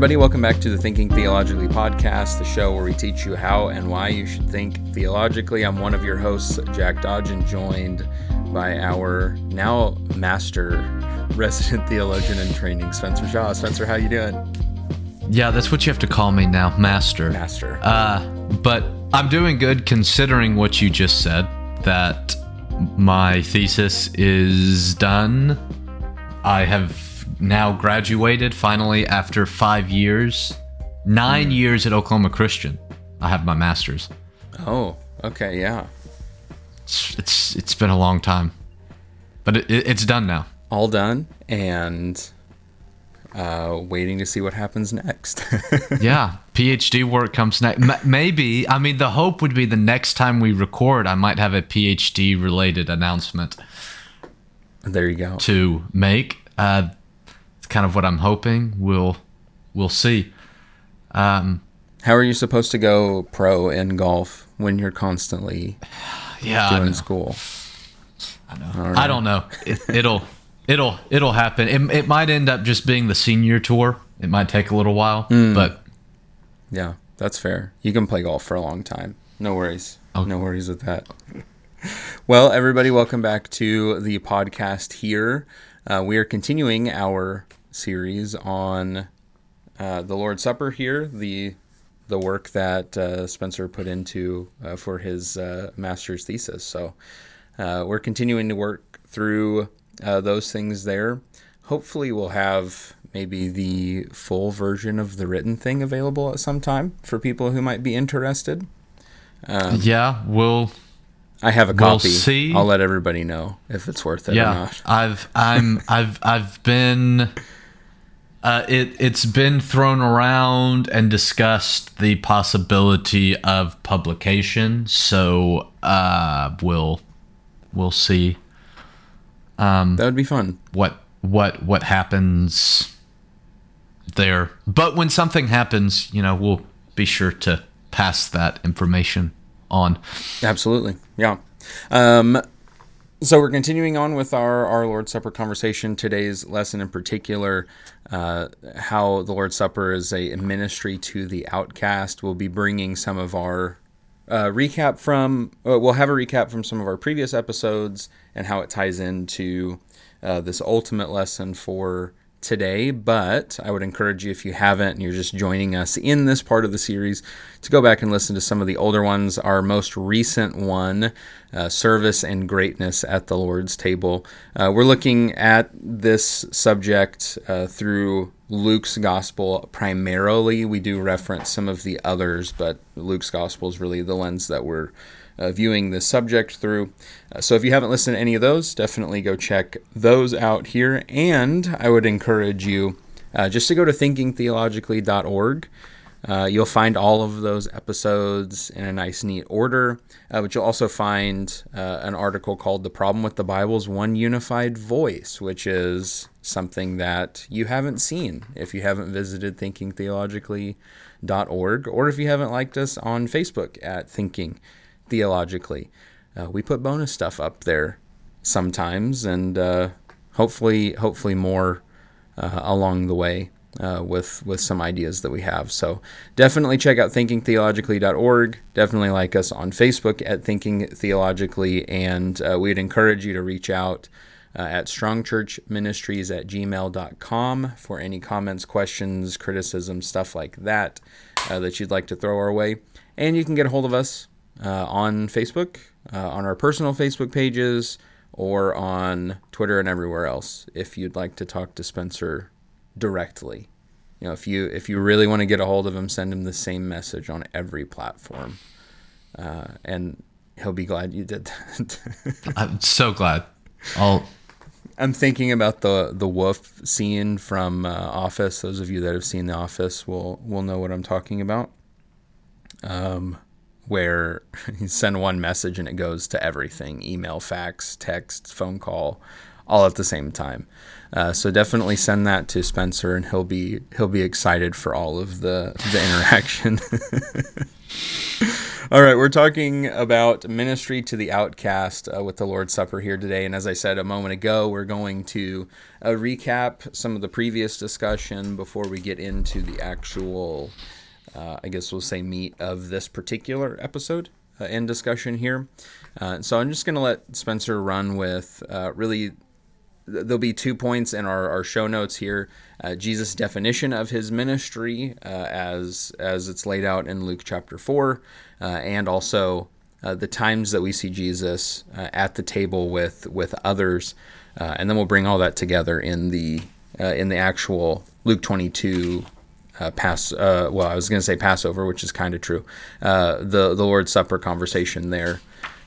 everybody. Welcome back to the Thinking Theologically podcast, the show where we teach you how and why you should think theologically. I'm one of your hosts, Jack Dodge, and joined by our now master resident theologian in training, Spencer Shaw. Spencer, how you doing? Yeah, that's what you have to call me now, master. Master. Uh, but I'm doing good considering what you just said. That my thesis is done. I have now graduated finally after five years, nine mm. years at Oklahoma Christian. I have my master's. Oh, okay, yeah. It's it's, it's been a long time, but it, it, it's done now. All done, and uh, waiting to see what happens next. yeah, PhD work comes next. M- maybe I mean the hope would be the next time we record, I might have a PhD related announcement. There you go. To make. Uh, kind of what I'm hoping. We'll we'll see. Um, How are you supposed to go pro in golf when you're constantly yeah, doing school? I know. Right. I don't know. It, it'll it'll it'll happen. It, it might end up just being the senior tour. It might take a little while, mm. but yeah, that's fair. You can play golf for a long time. No worries. Okay. No worries with that. Well, everybody, welcome back to the podcast here. Uh, we are continuing our series on uh, the Lord's Supper here, the the work that uh, Spencer put into uh, for his uh, master's thesis. So uh, we're continuing to work through uh, those things there. Hopefully, we'll have maybe the full version of the written thing available at some time for people who might be interested. Um, yeah, we'll I have a copy. We'll see. I'll let everybody know if it's worth it yeah, or not. I've I'm I've I've been uh, it it's been thrown around and discussed the possibility of publication. So uh, we'll we'll see. Um, that would be fun. What what what happens there? But when something happens, you know, we'll be sure to pass that information on. Absolutely. Yeah. Um, so we're continuing on with our, our Lord's Supper conversation. Today's lesson in particular, uh, how the Lord's Supper is a ministry to the outcast. We'll be bringing some of our uh, recap from, uh, we'll have a recap from some of our previous episodes and how it ties into uh, this ultimate lesson for today, but I would encourage you, if you haven't and you're just joining us in this part of the series, to go back and listen to some of the older ones. Our most recent one, uh, Service and Greatness at the Lord's Table. Uh, we're looking at this subject uh, through Luke's Gospel primarily. We do reference some of the others, but Luke's Gospel is really the lens that we're uh, viewing the subject through. Uh, so if you haven't listened to any of those, definitely go check those out here. And I would encourage you uh, just to go to thinkingtheologically.org. Uh, you'll find all of those episodes in a nice, neat order, uh, but you'll also find uh, an article called The Problem with the Bible's One Unified Voice, which is something that you haven't seen if you haven't visited thinkingtheologically.org or if you haven't liked us on Facebook at Thinking theologically. Uh, we put bonus stuff up there sometimes, and uh, hopefully, hopefully more uh, along the way uh, with with some ideas that we have. So definitely check out thinkingtheologically.org. Definitely like us on Facebook at Thinking Theologically, and uh, we'd encourage you to reach out. Uh, at strongchurchministries at gmail.com for any comments, questions, criticism, stuff like that that you'd like to throw our way. And you can get a hold of us uh, on Facebook, uh, on our personal Facebook pages, or on Twitter and everywhere else if you'd like to talk to Spencer directly. You know, if you if you really want to get a hold of him, send him the same message on every platform, uh, and he'll be glad you did that. I'm so glad. I'll. I'm thinking about the the WUPHF scene from uh, Office. Those of you that have seen The Office will will know what I'm talking about. Um, where you send one message and it goes to everything email, fax, text, phone call, all at the same time. Uh, so definitely send that to Spencer, and he'll be he'll be excited for all of the the interaction. All right, we're talking about ministry to the outcast uh, with the Lord's Supper here today. And as I said a moment ago, we're going to uh, recap some of the previous discussion before we get into the actual, uh, I guess we'll say, meat of this particular episode uh, and discussion here. Uh, so I'm just going to let Spencer run with uh, really there'll be two points in our, our show notes here uh, jesus definition of his ministry uh, as as it's laid out in luke chapter 4 uh, and also the times that we see jesus at the table with with others and then we'll bring all that together in the in the actual luke 22 uh, pass. Uh, well, I was going to say Passover, which is kind of true. Uh, the the Lord's Supper conversation there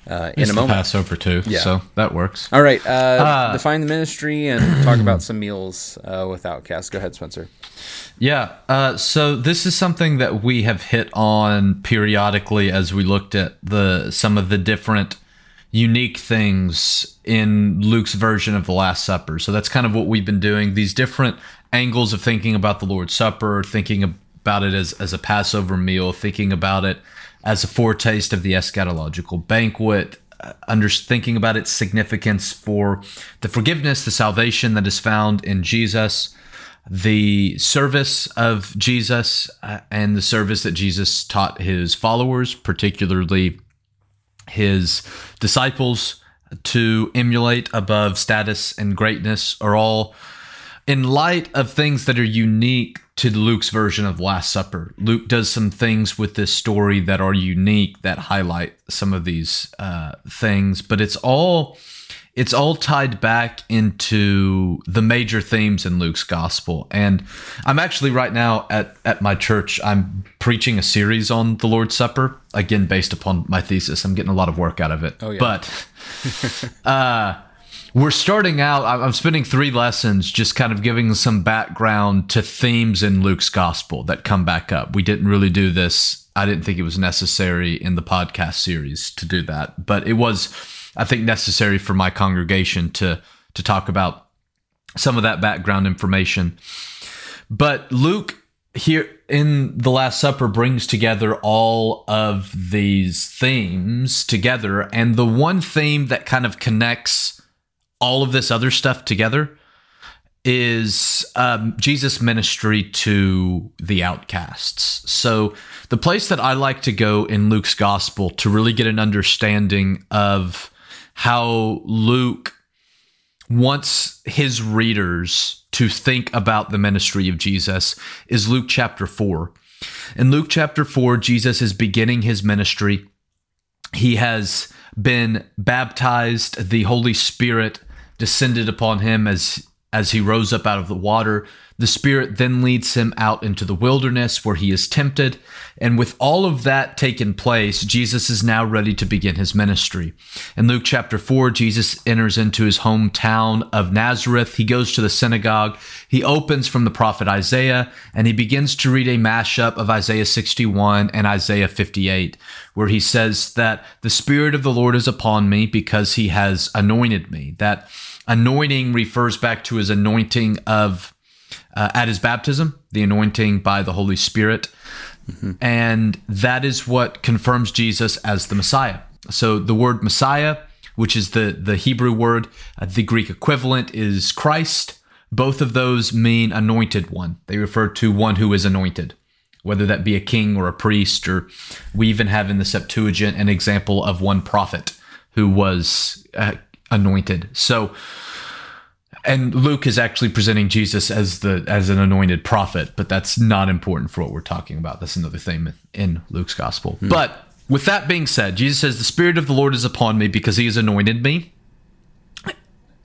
uh, in It's a moment. Passover too, Yeah. so that works. All right, uh, Uh, define the ministry and talk about some meals uh, with Outcast. Go ahead, Spencer. Yeah. Uh, so this is something that we have hit on periodically as we looked at the some of the different unique things in Luke's version of the Last Supper. So that's kind of what we've been doing. These different angles of thinking about the Lord's Supper, thinking about it as, as a Passover meal, thinking about it as a foretaste of the eschatological banquet, uh, under thinking about its significance for the forgiveness, the salvation that is found in Jesus the service of Jesus uh, and the service that Jesus taught his followers, particularly his disciples, to emulate above status and greatness, are all in light of things that are unique to Luke's version of Last Supper. Luke does some things with this story that are unique that highlight some of these uh, things, but it's all it's all tied back into the major themes in Luke's gospel. And I'm actually right now at, at my church, I'm preaching a series on the Lord's Supper, again, based upon my thesis. I'm getting a lot of work out of it. Oh, yeah. But uh, we're starting out, I'm spending three lessons just kind of giving some background to themes in Luke's gospel that come back up. We didn't really do this. I didn't think it was necessary in the podcast series to do that, but it was, I think, necessary for my congregation to to talk about some of that background information. But Luke here in the Last Supper brings together all of these themes together, and the one theme that kind of connects all of this other stuff together is um, Jesus' ministry to the outcasts. So, the place that I like to go in Luke's gospel to really get an understanding of how Luke wants his readers to think about the ministry of Jesus is Luke chapter 4. In Luke chapter 4, Jesus is beginning his ministry. He has been baptized, the Holy Spirit descended upon him as as he rose up out of the water. The Spirit then leads him out into the wilderness where he is tempted. And with all of that taken place, Jesus is now ready to begin his ministry. In Luke chapter 4, Jesus enters into his hometown of Nazareth. He goes to the synagogue. He opens from the prophet Isaiah and he begins to read a mashup of Isaiah 61 and Isaiah 58, where he says that the Spirit of the Lord is upon me because he has anointed me. That anointing refers back to his anointing of uh, at his baptism, the anointing by the Holy Spirit. And that is what confirms Jesus as the Messiah. So the word Messiah, which is the, the Hebrew word, uh, the Greek equivalent is Christ. Both of those mean anointed one. They refer to one who is anointed, whether that be a king or a priest, or we even have in the Septuagint an example of one prophet who was uh, anointed. So, and Luke is actually presenting Jesus as the as an anointed prophet, but that's not important for what we're talking about. That's another thing in Luke's gospel. Hmm. But with that being said, Jesus says, "The Spirit of the Lord is upon me because He has anointed me."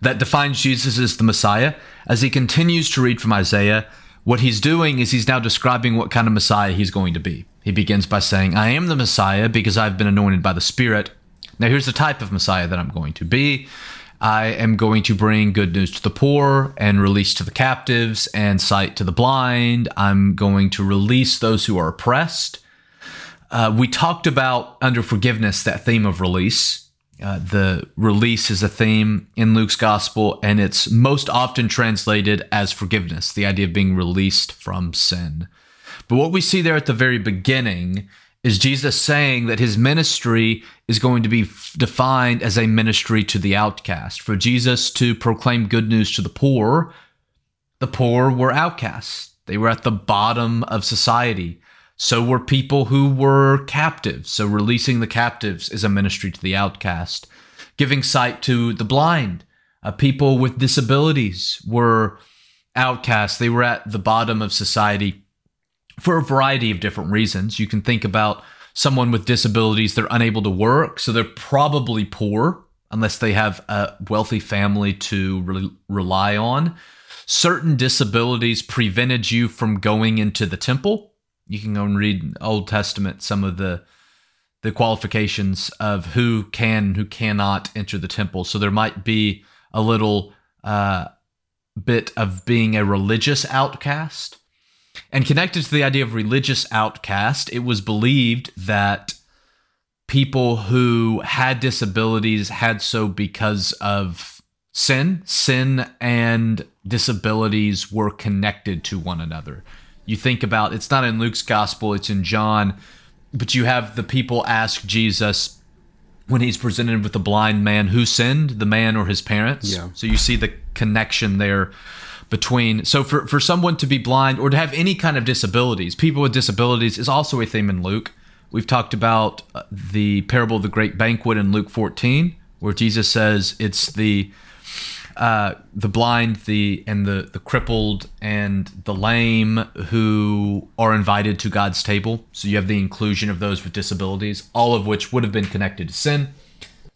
That defines Jesus as the Messiah. As he continues to read from Isaiah, what he's doing is he's now describing what kind of Messiah he's going to be. He begins by saying, "I am the Messiah because I've been anointed by the Spirit." Now, here's the type of Messiah that I'm going to be. I am going to bring good news to the poor and release to the captives and sight to the blind. I'm going to release those who are oppressed. Uh, we talked about under forgiveness that theme of release. Uh, the release is a theme in Luke's gospel, and it's most often translated as forgiveness, the idea of being released from sin. But what we see there at the very beginning is Jesus saying that his ministry is going to be f- defined as a ministry to the outcast. For Jesus to proclaim good news to the poor, the poor were outcasts. They were at the bottom of society. So were people who were captives. So releasing the captives is a ministry to the outcast. Giving sight to the blind. Uh, people with disabilities were outcasts. They were at the bottom of society for a variety of different reasons. You can think about someone with disabilities, they're unable to work, so they're probably poor unless they have a wealthy family to re- rely on. Certain disabilities prevented you from going into the temple. You can go and read Old Testament some of the the qualifications of who can who cannot enter the temple. So there might be a little uh, bit of being a religious outcast and connected to the idea of religious outcast, it was believed that people who had disabilities had so because of sin. Sin and disabilities were connected to one another. You think about it's not in Luke's gospel, it's in John, but you have the people ask Jesus when he's presented with the blind man who sinned, the man or his parents. Yeah. So you see the connection there between so for, for someone to be blind or to have any kind of disabilities people with disabilities is also a theme in luke. We've talked about uh, the parable of the great banquet in luke 14 where jesus says it's the uh, the blind the and the the crippled and the lame who are invited to god's table. So you have the inclusion of those with disabilities all of which would have been connected to sin.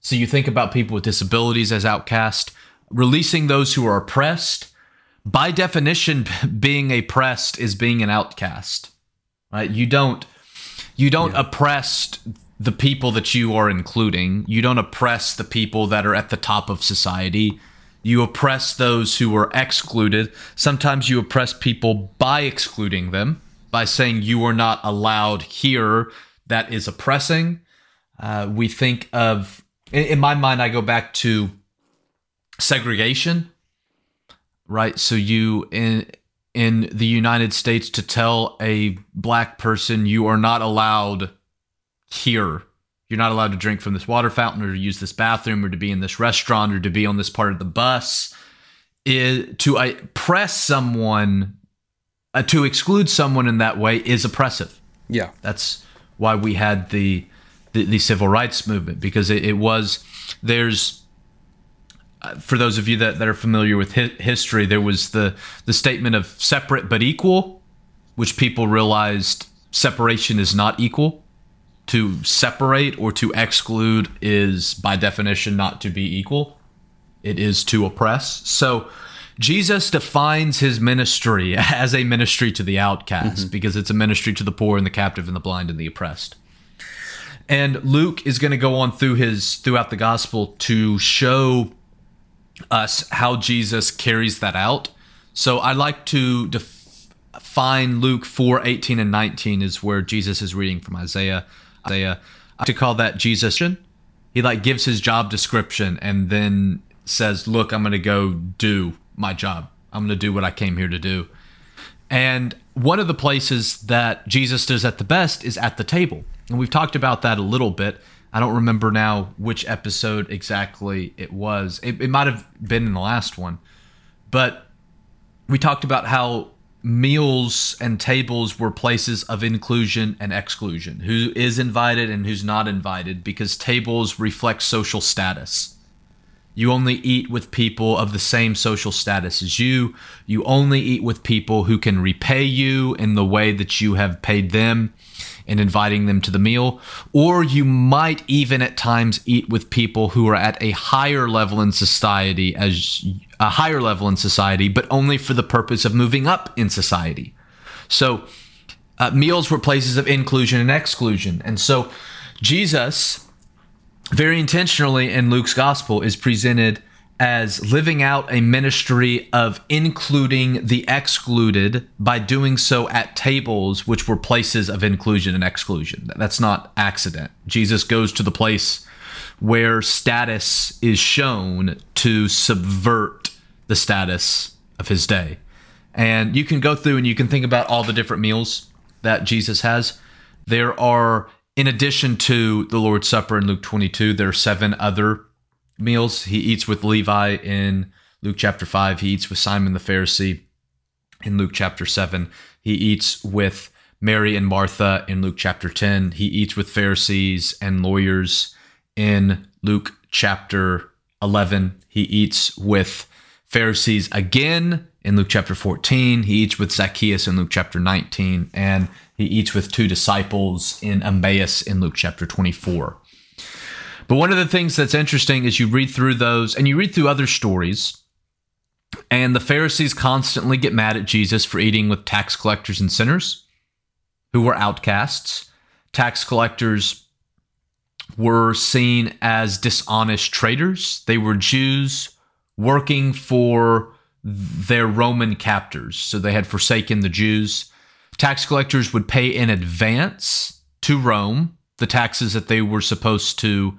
So you think about people with disabilities as outcast releasing those who are oppressed by definition being oppressed is being an outcast right? You don't you don't yeah. oppress the people that you are including. You don't oppress the people that are at the top of society. You oppress those who are excluded. Sometimes you oppress people by excluding them by saying you are not allowed here that is oppressing. Uh, we think of in, in my mind i go back to segregation right? So you in in the United States to tell a black person you are not allowed here. You're not allowed to drink from this water fountain or to use this bathroom or to be in this restaurant or to be on this part of the bus. Is to uh, press someone uh, to exclude someone in that way is oppressive. Yeah, that's why we had the the, the civil rights movement because it, it was there's for those of you that, that are familiar with hi- history, there was the, the statement of separate but equal, which people realized separation is not equal. To separate or to exclude is, by definition, not to be equal, it is to oppress. So, Jesus defines his ministry as a ministry to the outcast mm-hmm. because it's a ministry to the poor and the captive and the blind and the oppressed. And Luke is going to go on through his throughout the gospel to show us how Jesus carries that out. So I like to define Luke 4 18 and 19 is where Jesus is reading from Isaiah. Isaiah. I to call that Jesus. He like gives his job description and then says, Look, I'm going to go do my job. I'm going to do what I came here to do. And one of the places that Jesus does at the best is at the table. And we've talked about that a little bit. I don't remember now which episode exactly it was. It, it might have been in the last one, but we talked about how meals and tables were places of inclusion and exclusion. Who is invited and who's not invited because tables reflect social status. You only eat with people of the same social status as you. You only eat with people who can repay you in the way that you have paid them and inviting them to the meal. Or you might even at times eat with people who are at a higher level in society as a higher level in society, but only for the purpose of moving up in society. So uh, meals were places of inclusion and exclusion. And so Jesus, very intentionally in Luke's gospel, is presented as living out a ministry of including the excluded by doing so at tables which were places of inclusion and exclusion. That's not accident. Jesus goes to the place where status is shown to subvert the status of his day. And you can go through and you can think about all the different meals that Jesus has. There are, in addition to the Lord's Supper in Luke 22, there are seven other meals. He eats with Levi in Luke chapter 5. He eats with Simon the Pharisee in Luke chapter 7. He eats with Mary and Martha in Luke chapter 10. He eats with Pharisees and lawyers in Luke chapter 11. He eats with Pharisees again in Luke chapter 14. He eats with Zacchaeus in Luke chapter 19. And he eats with two disciples in Emmaus in Luke chapter 24. But one of the things that's interesting is you read through those and you read through other stories, and the Pharisees constantly get mad at Jesus for eating with tax collectors and sinners who were outcasts. Tax collectors were seen as dishonest traders, they were Jews working for their Roman captors. So they had forsaken the Jews. Tax collectors would pay in advance to Rome the taxes that they were supposed to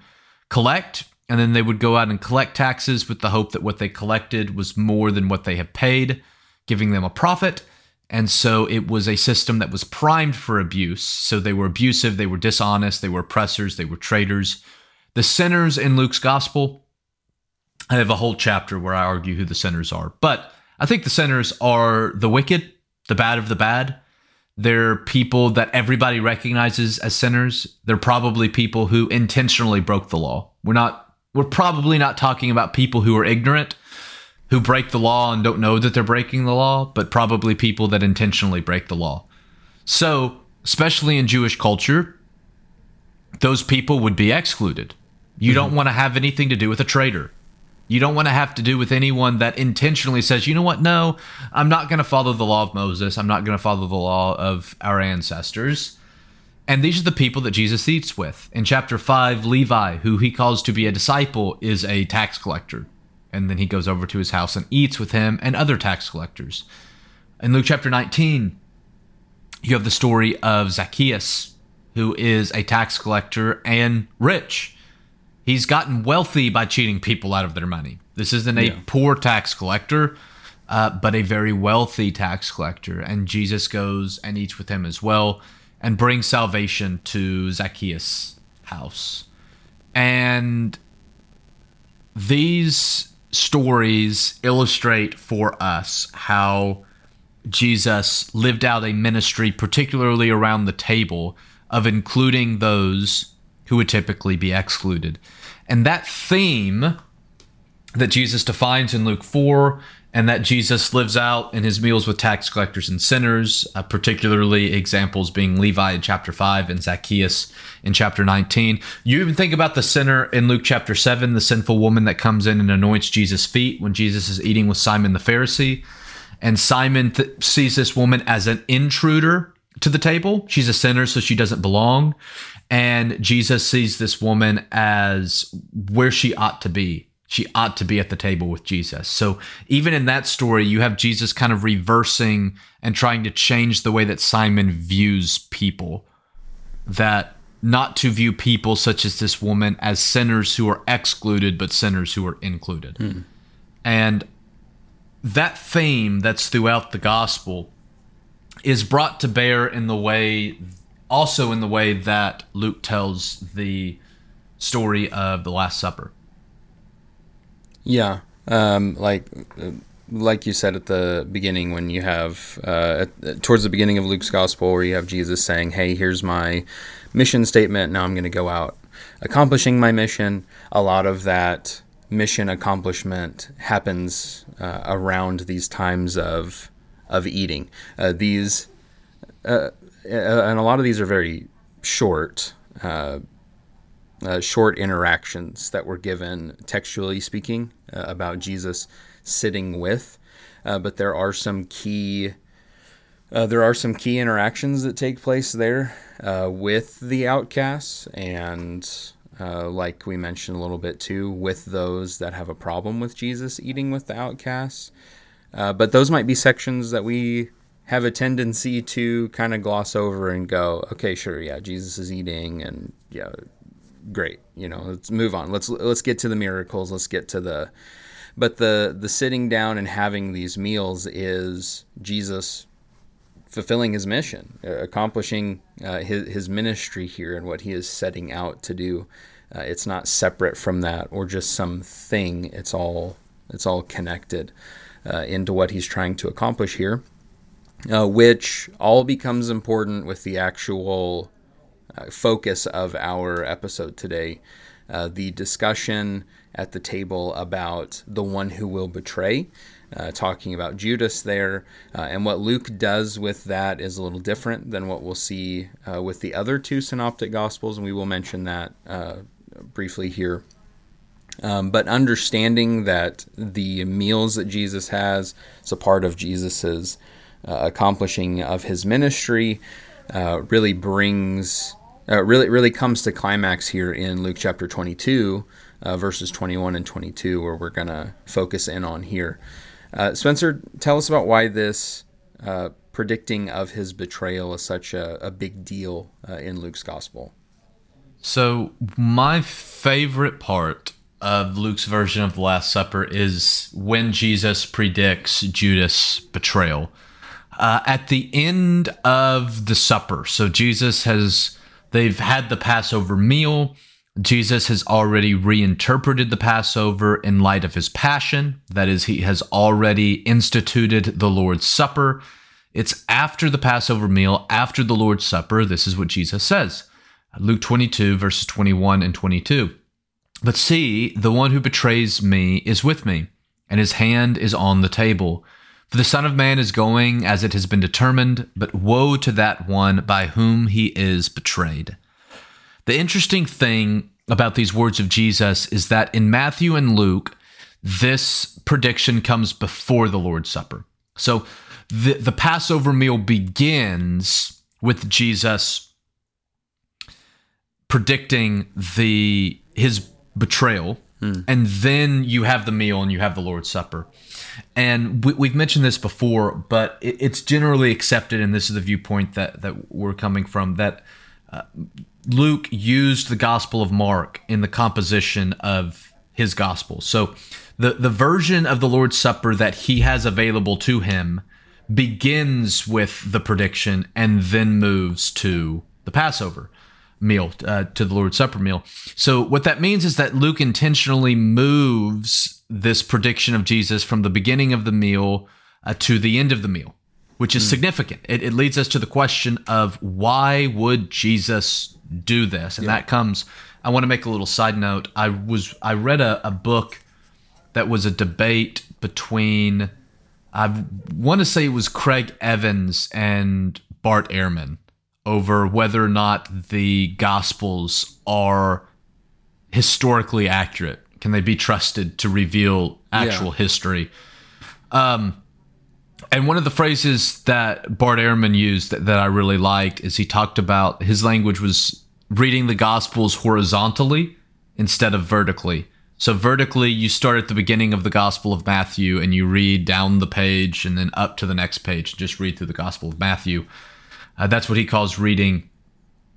collect, and then they would go out and collect taxes with the hope that what they collected was more than what they had paid, giving them a profit. And so it was a system that was primed for abuse. So they were abusive, they were dishonest, they were oppressors, they were traitors. The sinners in Luke's gospel, I have a whole chapter where I argue who the sinners are. But I think the sinners are the wicked, the bad of the bad. They're people that everybody recognizes as sinners. They're probably people who intentionally broke the law. We're not we're probably not talking about people who are ignorant, who break the law and don't know that they're breaking the law, but probably people that intentionally break the law. So, especially in Jewish culture, those people would be excluded. You mm-hmm. don't want to have anything to do with a traitor. You don't want to have to do with anyone that intentionally says, you know what, no, I'm not going to follow the law of Moses. I'm not going to follow the law of our ancestors. And these are the people that Jesus eats with. In chapter 5, Levi, who he calls to be a disciple, is a tax collector. And then he goes over to his house and eats with him and other tax collectors. In Luke chapter 19, you have the story of Zacchaeus, who is a tax collector and rich. He's gotten wealthy by cheating people out of their money. This isn't a yeah. poor tax collector, uh, but a very wealthy tax collector. And Jesus goes and eats with him as well and brings salvation to Zacchaeus' house. And these stories illustrate for us how Jesus lived out a ministry, particularly around the table, of including those who would typically be excluded. And that theme that Jesus defines in Luke 4 and that Jesus lives out in his meals with tax collectors and sinners, uh, particularly examples being Levi in chapter 5 and Zacchaeus in chapter 19. You even think about the sinner in Luke chapter 7, the sinful woman that comes in and anoints Jesus' feet when Jesus is eating with Simon the Pharisee. And Simon th- sees this woman as an intruder to the table. She's a sinner, so she doesn't belong. And Jesus sees this woman as where she ought to be. She ought to be at the table with Jesus. So even in that story, you have Jesus kind of reversing and trying to change the way that Simon views people. That not to view people such as this woman as sinners who are excluded, but sinners who are included. Hmm. And that theme that's throughout the gospel is brought to bear in the way also in the way that Luke tells the story of the Last Supper. Yeah, um, like like you said at the beginning, when you have uh, towards the beginning of Luke's gospel, where you have Jesus saying, "Hey, here's my mission statement. Now I'm going to go out accomplishing my mission." A lot of that mission accomplishment happens uh, around these times of of eating. Uh, these uh, uh, and a lot of these are very short, uh, uh, short interactions that were given textually speaking uh, about Jesus sitting with. Uh, but there are some key. Uh, there are some key interactions that take place there with the outcasts, and like we mentioned a little bit too, with those that have a problem with Jesus eating with the outcasts. but those might be sections that we have a tendency to kind of gloss over and go, okay, sure, yeah, Jesus is eating, and yeah, great, you know, let's move on. Let's let's get to the miracles. Let's get to the, but the the sitting down and having these meals is Jesus fulfilling his mission, uh, accomplishing uh, his, his ministry here and what he is setting out to do. Uh, it's not separate from that or just some thing. It's all it's all connected uh, into what he's trying to accomplish here, uh, which all becomes important with the actual uh, focus of our episode today. the discussion at the table about the one who will betray uh, talking about Judas there. Uh, and what Luke does with that is a little different than what we'll see uh, with the other two synoptic gospels, and we will mention that uh, briefly here. Um, but understanding that the meals that Jesus has is a part of Jesus's uh, accomplishing of his ministry uh, really brings. really, really comes to climax here in Luke chapter 22, verses 21 and 22, where we're going to focus in on here. Uh, Spencer, tell us about why this uh, predicting of his betrayal is such a, a big deal uh, in Luke's gospel. So, my favorite part of Luke's version of the Last Supper is when Jesus predicts Judas' betrayal. Uh, at the end of the supper, so Jesus has, they've had the Passover meal Jesus has already reinterpreted the Passover in light of his passion. That is, he has already instituted the Lord's Supper. It's after the Passover meal, after the Lord's Supper. This is what Jesus says Luke 22, verses 21 and 22. But see, the one who betrays me is with me, and his hand is on the table. For the Son of Man is going as it has been determined, but woe to that one by whom he is betrayed. The interesting thing about these words of Jesus is that in Matthew and Luke, this prediction comes before the Lord's Supper. So the, the Passover meal begins with Jesus predicting the his betrayal hmm. and then you have the meal and you have the lord's supper and we, have mentioned this before but it, it's generally accepted and this is the viewpoint that that we're coming from that uh, Luke used the Gospel of Mark in the composition of his gospel. So the, the version of the Lord's Supper that he has available to him begins with the prediction and then moves to the Passover meal, uh, to the Lord's Supper meal. So what that means is that Luke intentionally moves this prediction of Jesus from the beginning of the meal uh, to the end of the meal which is mm. significant. It, it, leads us to the question of why would Jesus do this? And yeah. that comes. I want to make a little side note. I was I read a, a book that was a debate between I want to say it was Craig Evans and Bart Ehrman over whether or not the Gospels are historically accurate. Can they be trusted to reveal actual yeah. history? Um, and one of the phrases that Bart Ehrman used that, that I really liked is he talked about his language was reading the Gospels horizontally instead of vertically. So, vertically, you start at the beginning of the Gospel of Matthew and you read down the page and then up to the next page, just read through the Gospel of Matthew. Uh, that's what he calls reading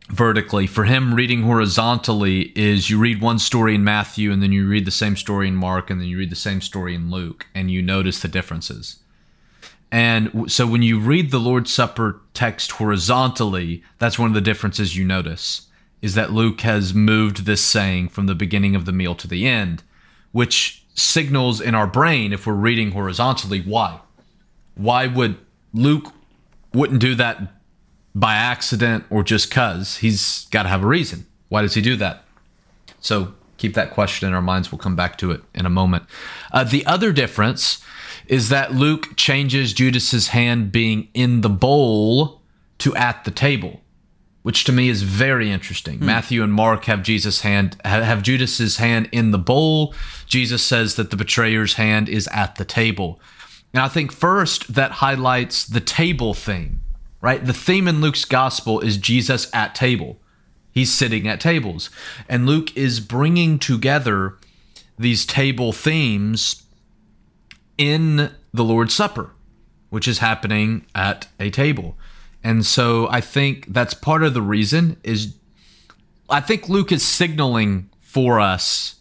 vertically. For him, reading horizontally is you read one story in Matthew and then you read the same story in Mark and then you read the same story in Luke and you notice the differences. And so when you read the Lord's Supper text horizontally, that's one of the differences you notice is that Luke has moved this saying from the beginning of the meal to the end, which signals in our brain if we're reading horizontally why. Why would Luke wouldn't do that by accident or just cuz? He's got to have a reason. Why does he do that? So keep that question in our minds. We'll come back to it in a moment. Uh, the other difference is that Luke changes Judas's hand being in the bowl to at the table, which to me is very interesting. Hmm. Matthew and Mark have Jesus' hand have Judas's hand in the bowl. Jesus says that the betrayer's hand is at the table. And I think first that highlights the table theme, right? The theme in Luke's gospel is Jesus at table. He's sitting at tables. And Luke is bringing together these table themes in the Lord's Supper, which is happening at a table. And so I think that's part of the reason is I think Luke is signaling for us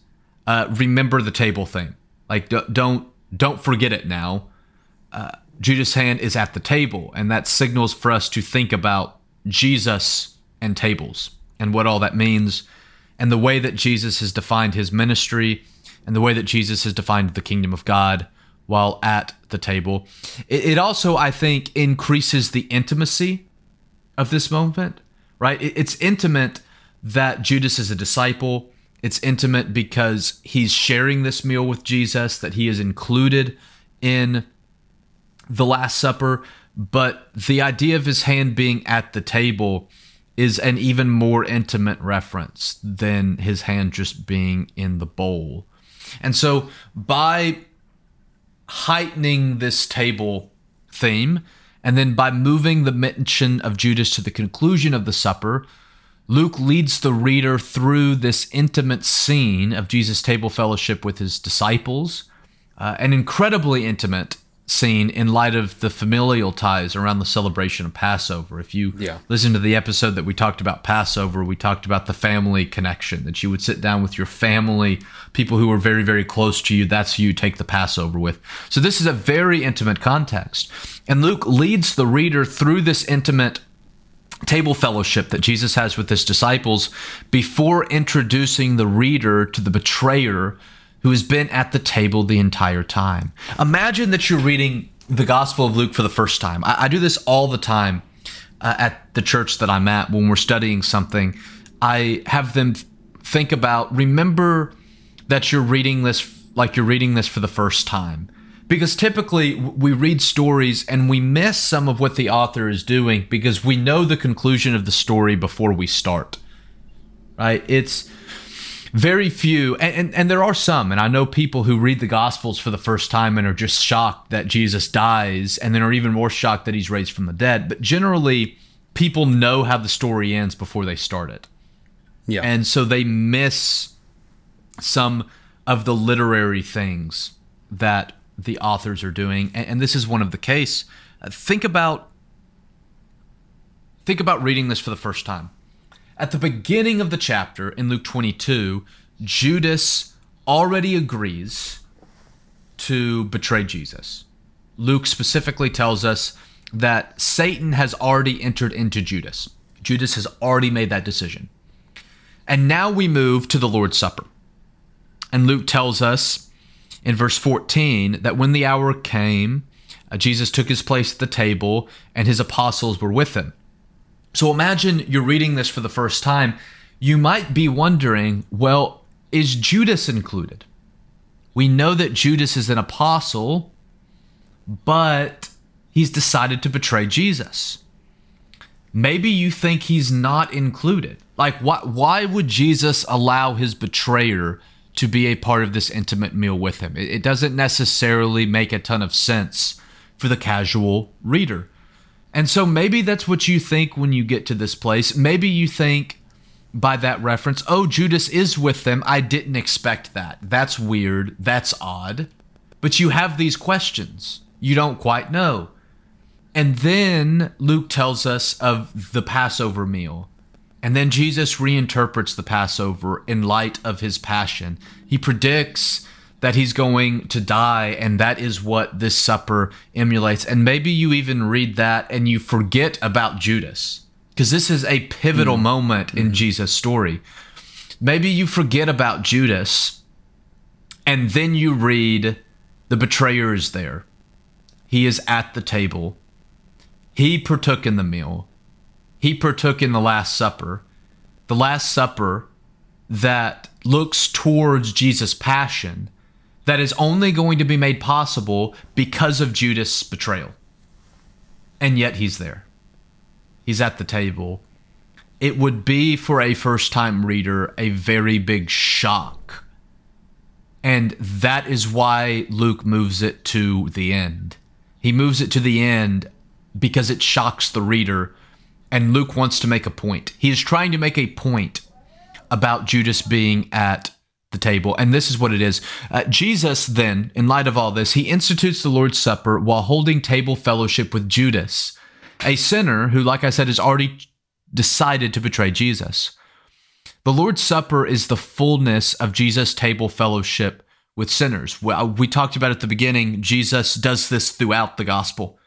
uh, remember the table thing. Like don't don't forget it now. Uh, Judas' hand is at the table, and that signals for us to think about Jesus and tables and what all that means, and the way that Jesus has defined his ministry, and the way that Jesus has defined the kingdom of God while at the table. It, also, I think, increases the intimacy of this moment, right? It, it's intimate that Judas is a disciple. It's intimate because he's sharing this meal with Jesus, that he is included in the Last Supper. But the idea of his hand being at the table is an even more intimate reference than his hand just being in the bowl. And so by heightening this table theme, and then by moving the mention of Judas to the conclusion of the supper, Luke leads the reader through this intimate scene of Jesus' table fellowship with his disciples, uh, an incredibly intimate scene in light of the familial ties around the celebration of Passover. If you Yeah. listen to the episode that we talked about Passover, we talked about the family connection, that you would sit down with your family, people who were very, very close to you. That's who you take the Passover with. So this is a very intimate context. And Luke leads the reader through this intimate table fellowship that Jesus has with his disciples before introducing the reader to the betrayer who has been at the table the entire time. Imagine that you're reading the Gospel of Luke for the first time. I, I do this all the time uh, at the church that I'm at when we're studying something. I have them think about, remember that you're reading this like you're reading this for the first time. Because typically we read stories and we miss some of what the author is doing because we know the conclusion of the story before we start. Right? It's very few and, and, and there are some and i know people who read the gospels for the first time and are just shocked that jesus dies and then are even more shocked that he's raised from the dead. But generally people know how the story ends before they start it. Yeah. and so they miss some of the literary things that the authors are doing. And, and this is one of the case. Uh, think about think about reading this for the first time at the beginning of the chapter in Luke 22, Judas already agrees to betray Jesus. Luke specifically tells us that Satan has already entered into Judas. Judas has already made that decision. And now we move to the Lord's Supper. And Luke tells us in verse 14 that when the hour came, uh, Jesus took his place at the table and his apostles were with him. So imagine you're reading this for the first time. You might be wondering, well, is Judas included? We know that Judas is an apostle, but he's decided to betray Jesus. Maybe you think he's not included. Like, why, why would Jesus allow his betrayer to be a part of this intimate meal with him? It, it doesn't necessarily make a ton of sense for the casual reader. And so maybe that's what you think when you get to this place. Maybe you think by that reference, oh, Judas is with them. I didn't expect that. That's weird. That's odd. But you have these questions. You don't quite know. And then Luke tells us of the Passover meal. And then Jesus reinterprets the Passover in light of his passion. He predicts that he's going to die, and that is what this supper emulates. And maybe you even read that and you forget about Judas, because this is a pivotal mm. moment in mm. Jesus' story. Maybe you forget about Judas, and then you read the betrayer is there. He is at the table. He partook in the meal. He partook in the Last Supper. The Last Supper that looks towards Jesus' passion that is only going to be made possible because of Judas' betrayal. And yet he's there. He's at the table. It would be for a first time reader a very big shock. And that is why Luke moves it to the end. He moves it to the end because it shocks the reader, and Luke wants to make a point. He is trying to make a point about Judas being at the table. And this is what it is. Uh, Jesus, then, in light of all this, he institutes the Lord's Supper while holding table fellowship with Judas, a sinner who, like I said, has already decided to betray Jesus. The Lord's Supper is the fullness of Jesus' table fellowship with sinners. Well, we talked about at the beginning, Jesus does this throughout the gospel.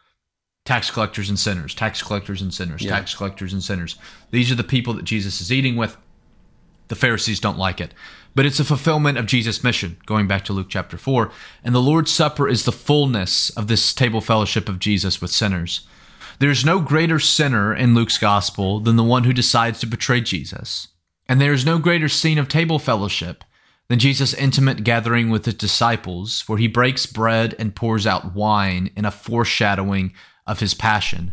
Tax collectors and sinners, tax collectors and sinners, Yeah. tax collectors and sinners. These are the people that Jesus is eating with. The Pharisees don't like it. But it's a fulfillment of Jesus' mission, going back to Luke chapter 4. And the Lord's Supper is the fullness of this table fellowship of Jesus with sinners. There's no greater sinner in Luke's gospel than the one who decides to betray Jesus. And there is no greater scene of table fellowship than Jesus' intimate gathering with his disciples, where he breaks bread and pours out wine in a foreshadowing of his passion.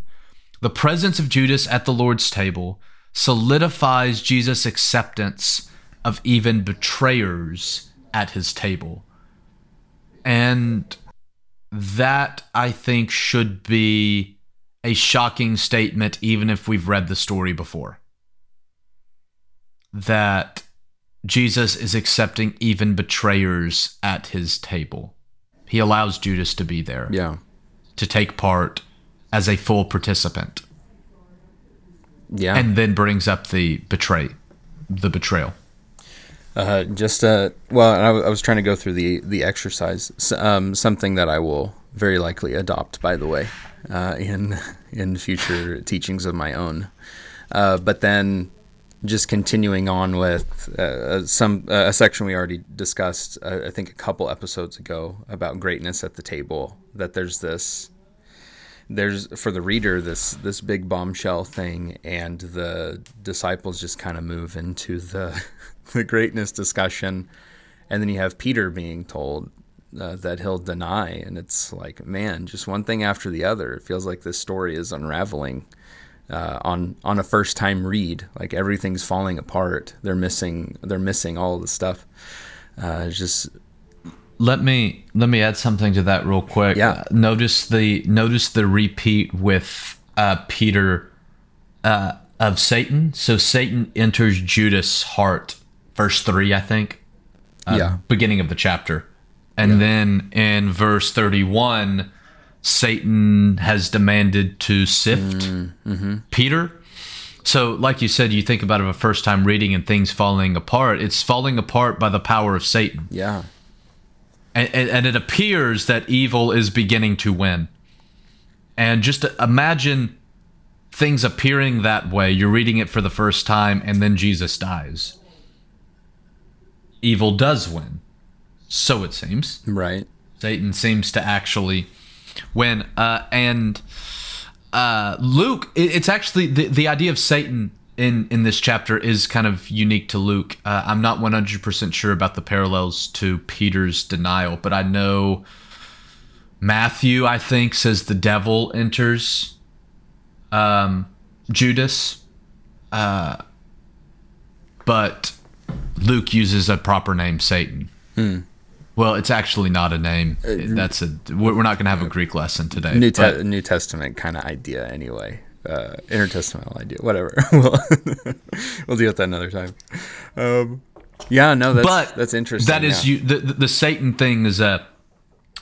The presence of Judas at the Lord's table solidifies Jesus' acceptance of even betrayers at his table. And that, I think, should be a shocking statement, even if we've read the story before. That Jesus is accepting even betrayers at his table. He allows Judas to be there Yeah. to take part as a full participant Yeah. and then brings up the betray the betrayal Uh, just uh, well, I, w- I was trying to go through the the exercise. S- um, something that I will very likely adopt, by the way, uh, in in future teachings of my own. Uh, but then, just continuing on with uh, some uh, a section we already discussed, uh, I think a couple episodes ago about greatness at the table. That there's this there's for the reader this this big bombshell thing and the disciples just kind of move into the the greatness discussion and then you have peter being told uh, that he'll deny and it's like man just one thing after the other. It feels like this story is unraveling uh, on on a first time read. Like everything's falling apart. They're missing they're missing all the stuff. Uh, just let me let me add something to that real quick. Yeah. Uh, notice the notice the repeat with uh peter uh of satan. So satan enters judas heart verse 3 i think uh, Yeah. beginning of the chapter and then in verse 31 satan has demanded to sift peter so like you said you think about it a first time reading and things falling apart it's falling apart by the power of satan yeah and, and, and it appears that evil is beginning to win. And just imagine things appearing that way. You're reading it for the first time, and then Jesus dies. Evil does win. So it seems. right Satan seems to actually win. Uh, and uh, Luke, it, it's actually the, the idea of Satan in, in this chapter is kind of unique to Luke. Uh, I'm not 100% sure about the parallels to Peter's denial, but I know Matthew, I think, says the devil enters um, Judas. Uh, but Luke uses a proper name, Satan. Well, it's actually not a name. That's a. We're not going to have a Greek lesson today. New, te- New Testament kind of idea, anyway. Uh, intertestamental idea, whatever. we'll, we'll deal with that another time. Um, yeah, no, that's but that's interesting. That is yeah. you. The, the the Satan thing is a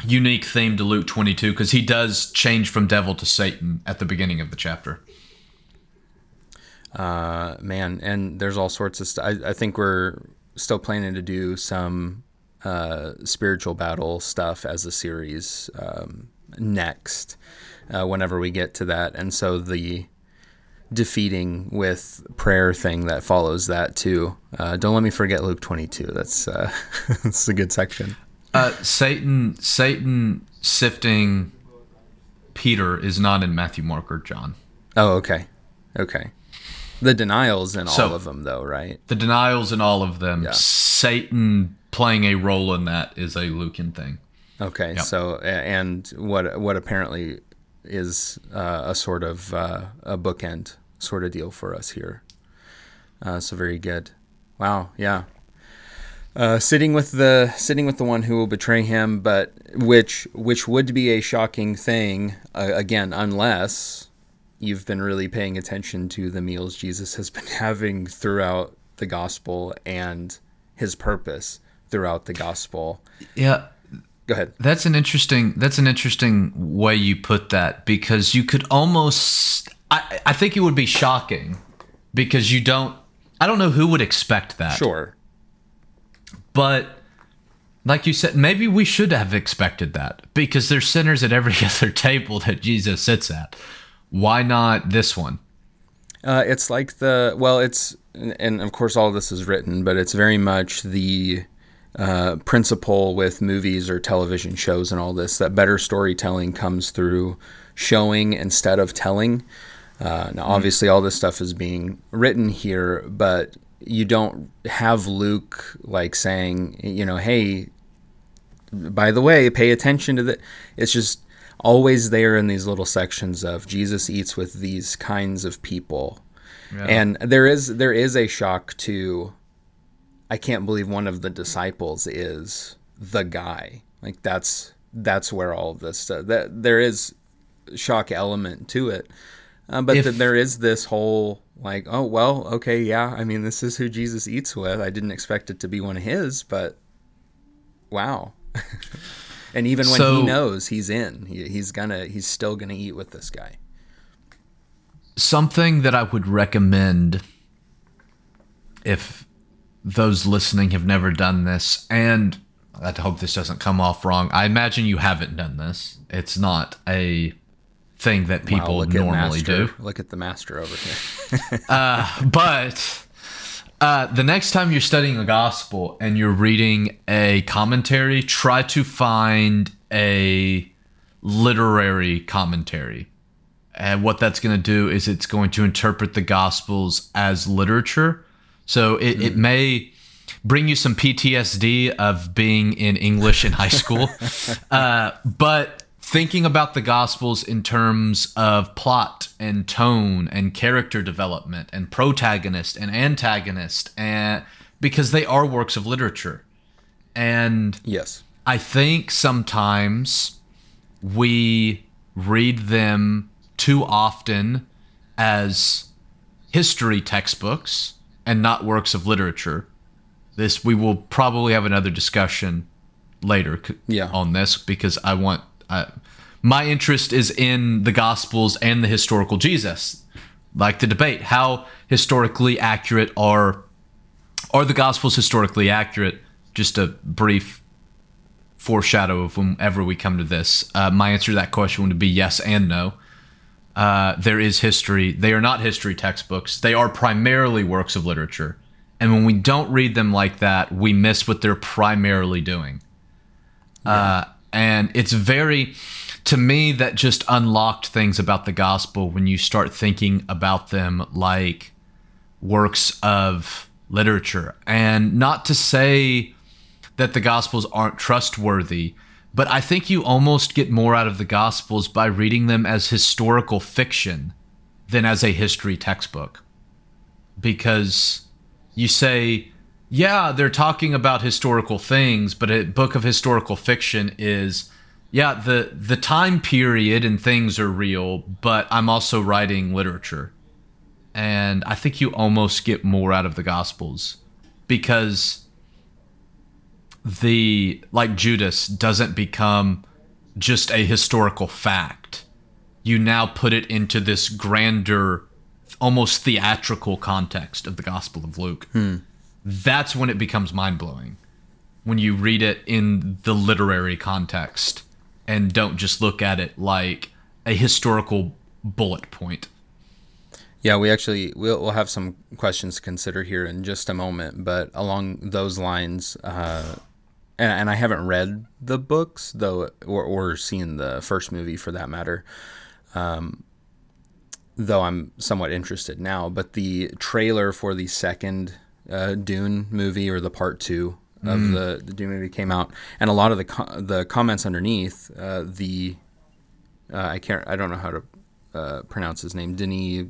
unique theme to Luke 22 because he does change from devil to Satan at the beginning of the chapter. Uh, man, and there's all sorts of stuff. I, I think we're still planning to do some uh, spiritual battle stuff as a series um, next, uh, whenever we get to that, and so the defeating with prayer thing that follows that too. Uh, don't let me forget Luke 22. That's uh, that's a good section. Uh, Satan Satan sifting Peter is not in Matthew, Mark, or John. Oh, okay, okay. The denials in So- all of them, though, right? The denials in all of them. Yeah. Satan playing a role in that is a Lucan thing. Okay, so and what what apparently is uh, a sort of uh, a bookend sort of deal for us here. Uh, so very good. Wow, yeah. Uh, sitting with the sitting with the one who will betray him, but which which would be a shocking thing uh, again, unless you've been really paying attention to the meals Jesus has been having throughout the gospel and his purpose throughout the gospel. Yeah, Go ahead. That's an interesting. That's an interesting way you put that because you could almost. I I think it would be shocking because you don't. I don't know who would expect that. Sure. but like you said, maybe we should have expected that because there's sinners at every other table that Jesus sits at. Why not this one? Uh, it's like the well, it's and of course all this is written, but it's very much the uh, principle with movies or television shows and all this that better storytelling comes through showing instead of telling. Uh, now, obviously, all this stuff is being written here, but you don't have Luke like saying, you know, hey, by the way, pay attention to the. It's just always there in these little sections of Jesus eats with these kinds of people, yeah. and there is there is a shock to. I can't believe one of the disciples is the guy. Like that's that's where all of this stuff. That there is shock element to it, uh, but if, there is this whole like, oh well, okay, yeah. I mean, this is who Jesus eats with. I didn't expect it to be one of his, but wow. and even when so, he knows he's in, he, he's gonna he's still gonna eat with this guy. Something that I would recommend if those listening have never done this, and I hope this doesn't come off wrong. I imagine you haven't done this. It's not a thing that people wow, normally do. Look at the master over here. uh, but uh, the next time you're studying a gospel and you're reading a commentary, try to find a literary commentary. And what that's going to do is it's going to interpret the gospels as literature. So it, mm. it hmm. may bring you some PTSD of being in English in high school. uh, but thinking about the gospels in terms of plot and tone and character development and protagonist and antagonist and because they are works of literature. And yes. I think sometimes we read them too often as history textbooks and not works of literature. This we will probably have another discussion later yeah. on this because i want uh, my interest is in the Gospels and the historical Jesus. Like the debate, how historically accurate are are the Gospels historically accurate? Just a brief foreshadow of whenever we come to this. Uh, my answer to that question would be yes and no. Uh, there is history. They are not history textbooks. They are primarily works of literature. And when we don't read them like that, we miss what they're primarily doing. Yeah. Uh, and it's very to me that just unlocked things about the gospel when you start thinking about them like works of literature. And not to say that the gospels aren't trustworthy but i think you almost get more out of the gospels by reading them as historical fiction than as a history textbook. Because you say yeah, they're talking about historical things, but a book of historical fiction is yeah, the the time period and things are real, but I'm also writing literature. And I think you almost get more out of the gospels because the like Judas doesn't become just a historical fact. You now put it into this grander almost theatrical context of the Gospel of Luke. Hmm that's when it becomes mind blowing. When you read it in the literary context and don't just look at it like a historical bullet point. Yeah, we actually we'll, we'll have some questions to consider here in just a moment, but along those lines, uh, and, and I haven't read the books though, or, or seen the first movie for that matter. Um, though I'm somewhat interested now, but the trailer for the second uh, Dune movie or the part two of mm. the, the Dune movie came out, and a lot of the co- the comments underneath uh, the uh, I can't I don't know how to uh, pronounce his name Denis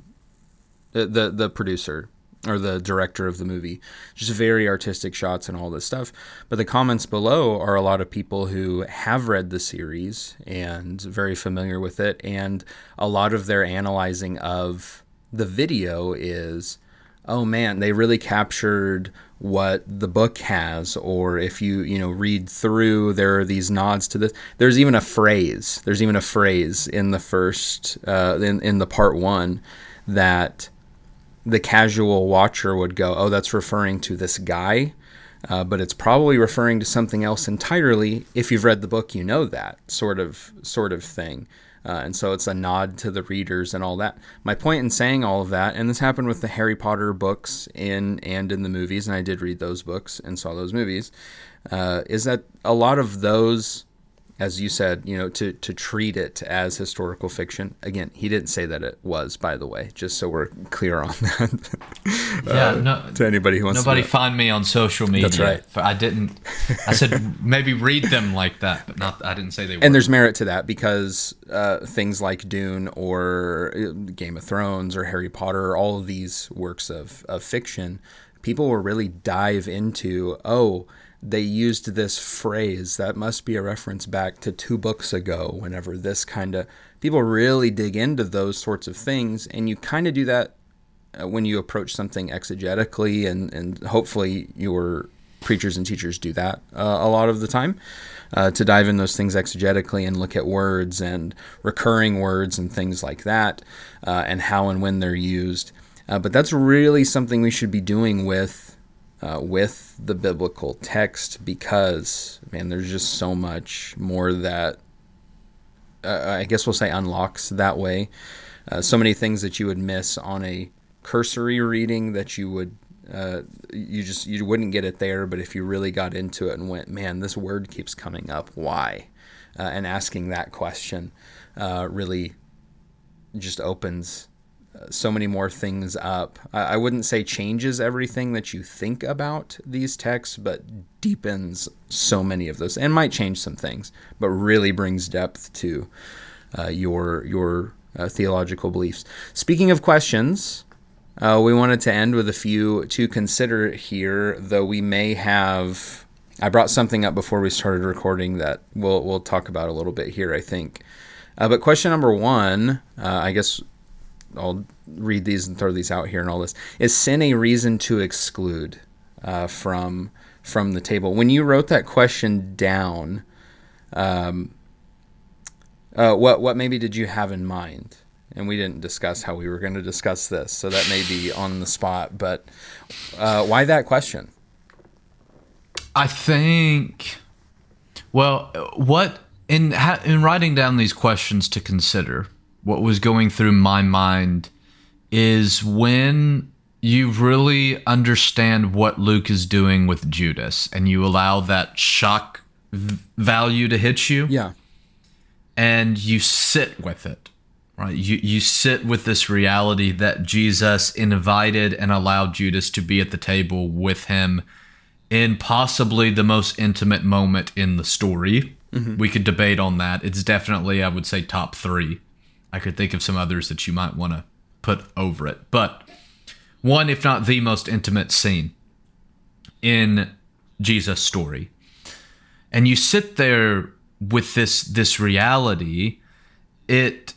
the, the the producer or the director of the movie. Just very artistic shots and all this stuff. But the comments below are a lot of people who have read the series and very familiar with it. And a lot of their analyzing of the video is oh man, they really captured what the book has or if you you know read through there are these nods to this there's even a phrase there's even a phrase in the first uh, in, in the part one that the casual watcher would go oh that's referring to this guy uh, but it's probably referring to something else entirely. If you've read the book, you know that sort of sort of thing. Uh, and so it's a nod to the readers and all that. My point in saying all of that, and this happened with the Harry Potter books in and in the movies, and I did read those books and saw those movies, uh, is that a lot of those as you said, you know, to, to treat it as historical fiction. Again, he didn't say that it was, by the way, just so we're clear on that. yeah, uh, no, to anybody who wants nobody to find me on social media. That's right. I didn't. I said maybe read them like that, but not. I didn't say they. were. And there's merit to that because uh, things like Dune or uh, Game of Thrones or Harry Potter, all of these works of of fiction, people will really dive into. Oh they used this phrase that must be a reference back to two books ago whenever this kind of people really dig into those sorts of things and you kind of do that uh, when you approach something exegetically and, and hopefully your preachers and teachers do that uh, a lot of the time uh, to dive in those things exegetically and look at words and recurring words and things like that uh, and how and when they're used. Uh, but that's really something we should be doing with uh, with the biblical text because, man, there's just so much more that uh, I guess we'll say unlocks that way. Uh, so many things that you would miss on a cursory reading that you would uh, you just you wouldn't get it there. But if you really got into it and went man this word keeps coming up. Why? Uh, and asking that question uh, really just opens so many more things up. I wouldn't say changes everything that you think about these texts, but deepens so many of those, and might change some things, but really brings depth to uh, your your uh, theological beliefs. Speaking of questions, uh, we wanted to end with a few to consider here, though we may have. I brought something up before we started recording that we'll we'll talk about a little bit here. I think. Uh, but question number one, uh, I guess I'll read these and throw these out here and all this. Is sin a reason to exclude uh, from from the table? When you wrote that question down, um, uh, what what maybe did you have in mind? And we didn't discuss how we were going to discuss this, so that may be on the spot. But uh, why that question? I think. Well, what in in writing down these questions to consider, what was going through my mind is when you really understand what Luke is doing with Judas and you allow that shock v- value to hit you. Yeah. And you sit with it. Right? You you sit with this reality that Jesus invited and allowed Judas to be at the table with him in possibly the most intimate moment in the story. Mm-hmm. We could debate on that. It's definitely I would say top 3 I could think of some others that you might want to put over it. But one, if not the most intimate scene in Jesus' story. And you sit there with this this reality, it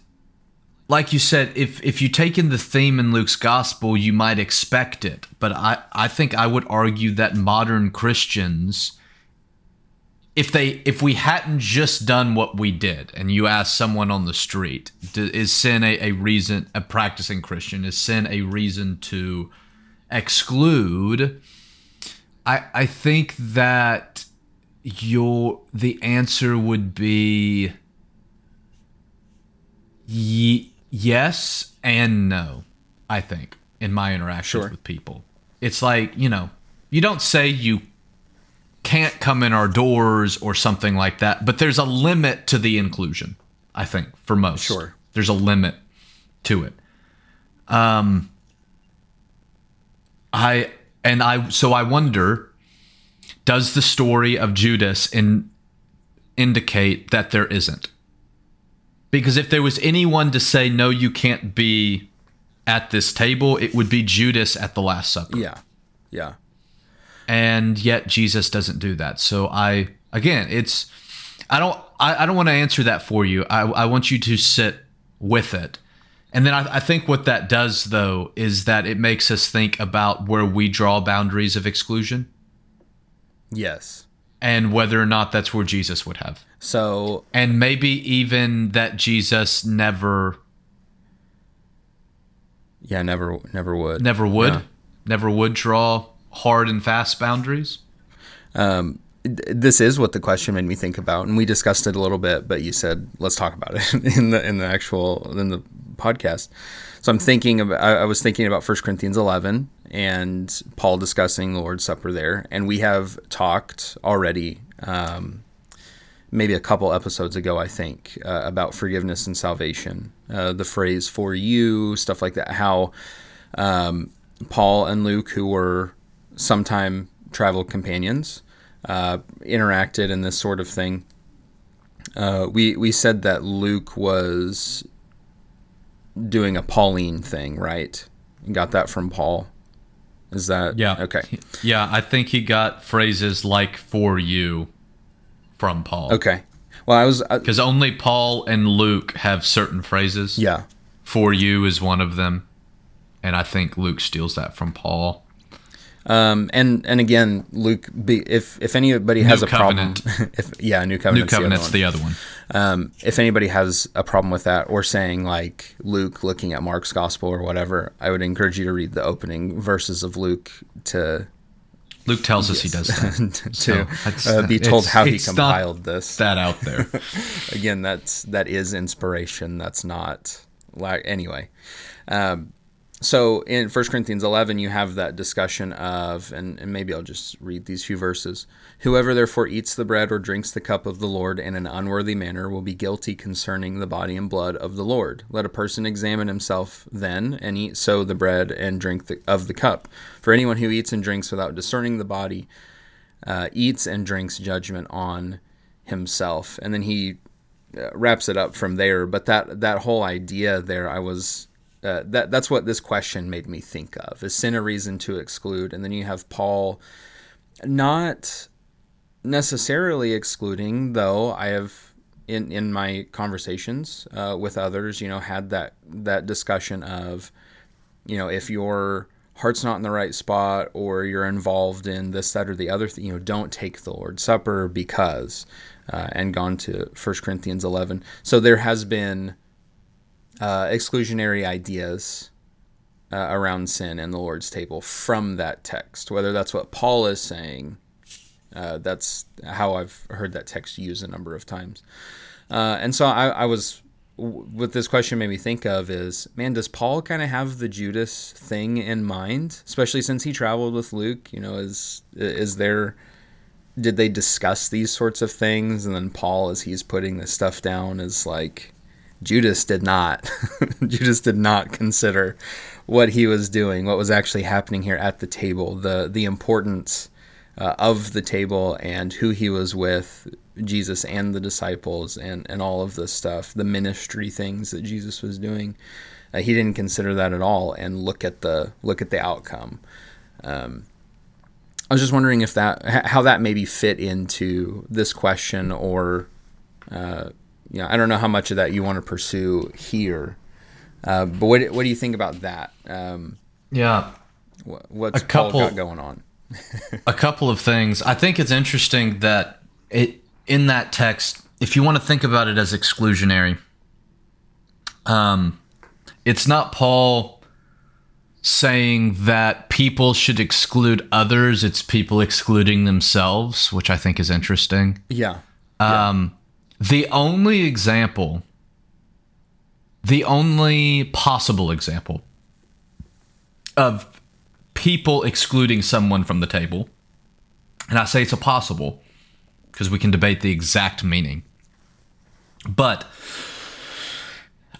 like you said, if if you take in the theme in Luke's gospel, you might expect it. But I, I think I would argue that modern Christians if they if we hadn't just done what we did and you ask someone on the street is sin a, a reason a practicing christian is sin a reason to exclude i i think that your the answer would be y- yes and no i think in my interactions sure. with people it's like you know you don't say you can't come in our doors or something like that. But there's a limit to the inclusion, I think, for most. Sure. There's a limit to it. Um I and I so I wonder does the story of Judas in, indicate that there isn't? Because if there was anyone to say no you can't be at this table, it would be Judas at the last supper. Yeah. Yeah and yet Jesus doesn't do that. So I again, it's I don't I, I don't want to answer that for you. I, I want you to sit with it. And then I, I think what that does though is that it makes us think about where we draw boundaries of exclusion. Yes. And whether or not that's where Jesus would have. So and maybe even that Jesus never Yeah, never never would. Never would. Yeah. Never would draw hard and fast boundaries? Um, this is what the question made me think about, and we discussed it a little bit. But you said let's talk about it in the in the actual in the podcast. So I'm thinking about I, was thinking about 1 Corinthians 11 and Paul discussing the Lord's Supper there, and we have talked already. Um, maybe a couple episodes ago, I think, uh, about forgiveness and salvation. Uh, the phrase "for you," stuff like that. How um, Paul and Luke, who were sometime travel companions, uh, interacted in this sort of thing. Uh, we we said that Luke was doing a Pauline thing, right? got that from Paul. Is that yeah? Okay. Yeah, I think he got phrases like "for you" from Paul. Okay. Well, I was because only Paul and Luke have certain phrases. Yeah. For you is one of them, and I think Luke steals that from Paul. Um, and and again, Luke, be, if if anybody has New a Covenant. problem, if yeah, New Covenant, New Covenant's the other one. The other one. Um, if anybody has a problem with that, or saying like Luke looking at Mark's gospel or whatever, I would encourage you to read the opening verses of Luke to Luke tells us he does that. to So uh, be told it's- how he it's compiled this. that out there. Again, that's that is inspiration. That's not like anyway. Um, so in 1 Corinthians 11, you have that discussion of, and, and maybe I'll just read these few verses. Whoever therefore eats the bread or drinks the cup of the Lord in an unworthy manner will be guilty concerning the body and blood of the Lord. Let a person examine himself then, and eat so the bread and drink the, of the cup. For anyone who eats and drinks without discerning the body uh, eats and drinks judgment on himself. And then he uh, wraps it up from there. But that that whole idea there, I was uh, that that's what this question made me think of: is sin a reason to exclude? And then you have Paul, not necessarily excluding, though I have in in my conversations uh, with others, you know, had that that discussion of, you know, if your heart's not in the right spot or you're involved in this, that, or the other thing, you know, don't take the Lord's Supper because, uh, and gone to 1 Corinthians 11. So there has been uh, exclusionary ideas uh, around sin and the Lord's table from that text, whether that's what Paul is saying. Uh, that's how I've heard that text used a number of times. Uh, and so I, I was what this question made me think of is man does paul kind of have the judas thing in mind especially since he traveled with luke you know is is there did they discuss these sorts of things and then paul as he's putting this stuff down is like judas did not judas did not consider what he was doing what was actually happening here at the table the the importance uh, of the table and who he was with Jesus and the disciples and, and all of this stuff, the ministry things that Jesus was doing. Uh, he didn't consider that at all and look at the look at the outcome. Um, I was just wondering if that how that maybe fit into this question or uh, you know I don't know how much of that you want to pursue here, uh, but what what do you think about that? Um, yeah, what, what's A couple- Paul got going on? a couple of things. I think it's interesting that it in that text, if you want to think about it as exclusionary, um, it's not Paul saying that people should exclude others. It's people excluding themselves, which I think is interesting. Yeah, Um, the only example, the only possible example of people excluding someone from the table, and I say it's a possible because we can debate the exact meaning, but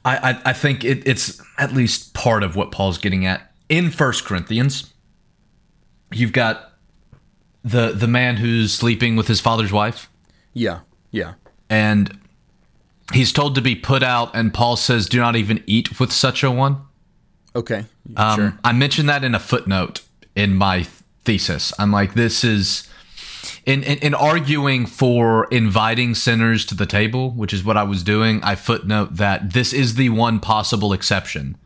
I, I, I think it, it's at least part of what Paul's getting at in First Corinthians. You've got the the man who's sleeping with his father's wife yeah, yeah, and he's told to be put out and paul says do not even eat with such a one. Okay, um, sure, i mentioned that in a footnote in my thesis. I'm like this is in, in in arguing for inviting sinners to the table which is what i was doing i footnote that this is the one possible exception.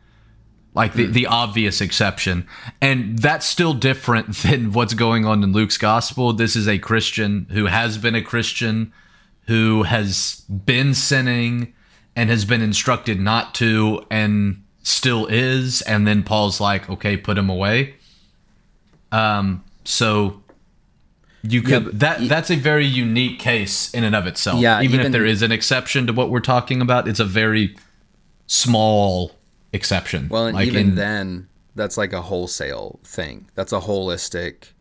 Like the, the obvious exception. And that's still different than what's going on in luke's gospel. This is a christian who has been a christian who has been sinning and has been instructed not to and still is and then paul's like okay put him away um so you could but that that's a very unique case in and of itself. Yeah, even, even- if there is an exception to what we're talking about, it's a very small exception. Well, and Like even in- then, that's like a wholesale thing. That's a holistic,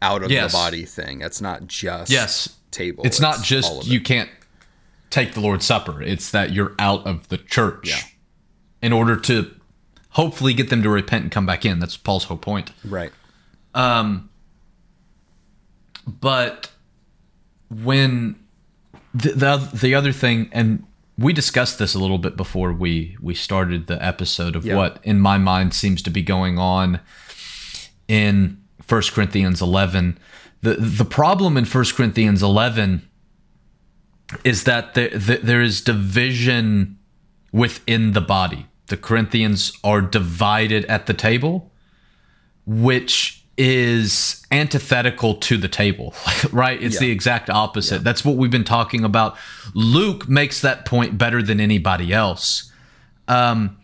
out of Yes. the body thing. That's not just Yes. Table. it's not just you it. can't take the Lord's Supper. It's that you're out of the church Yeah. in order to hopefully get them to repent and come back in. That's Paul's whole point. right. Um, but when the, the the other thing and we discussed this a little bit before we we started the episode of Yeah. what in my mind seems to be going on in 1 Corinthians 11 the the problem in 1 Corinthians 11 is that there, there, is division within the body the Corinthians are divided at the table which is antithetical to the table, right? It's Yeah. the exact opposite. That's what we've been talking about. Luke makes that point better than anybody else. Um,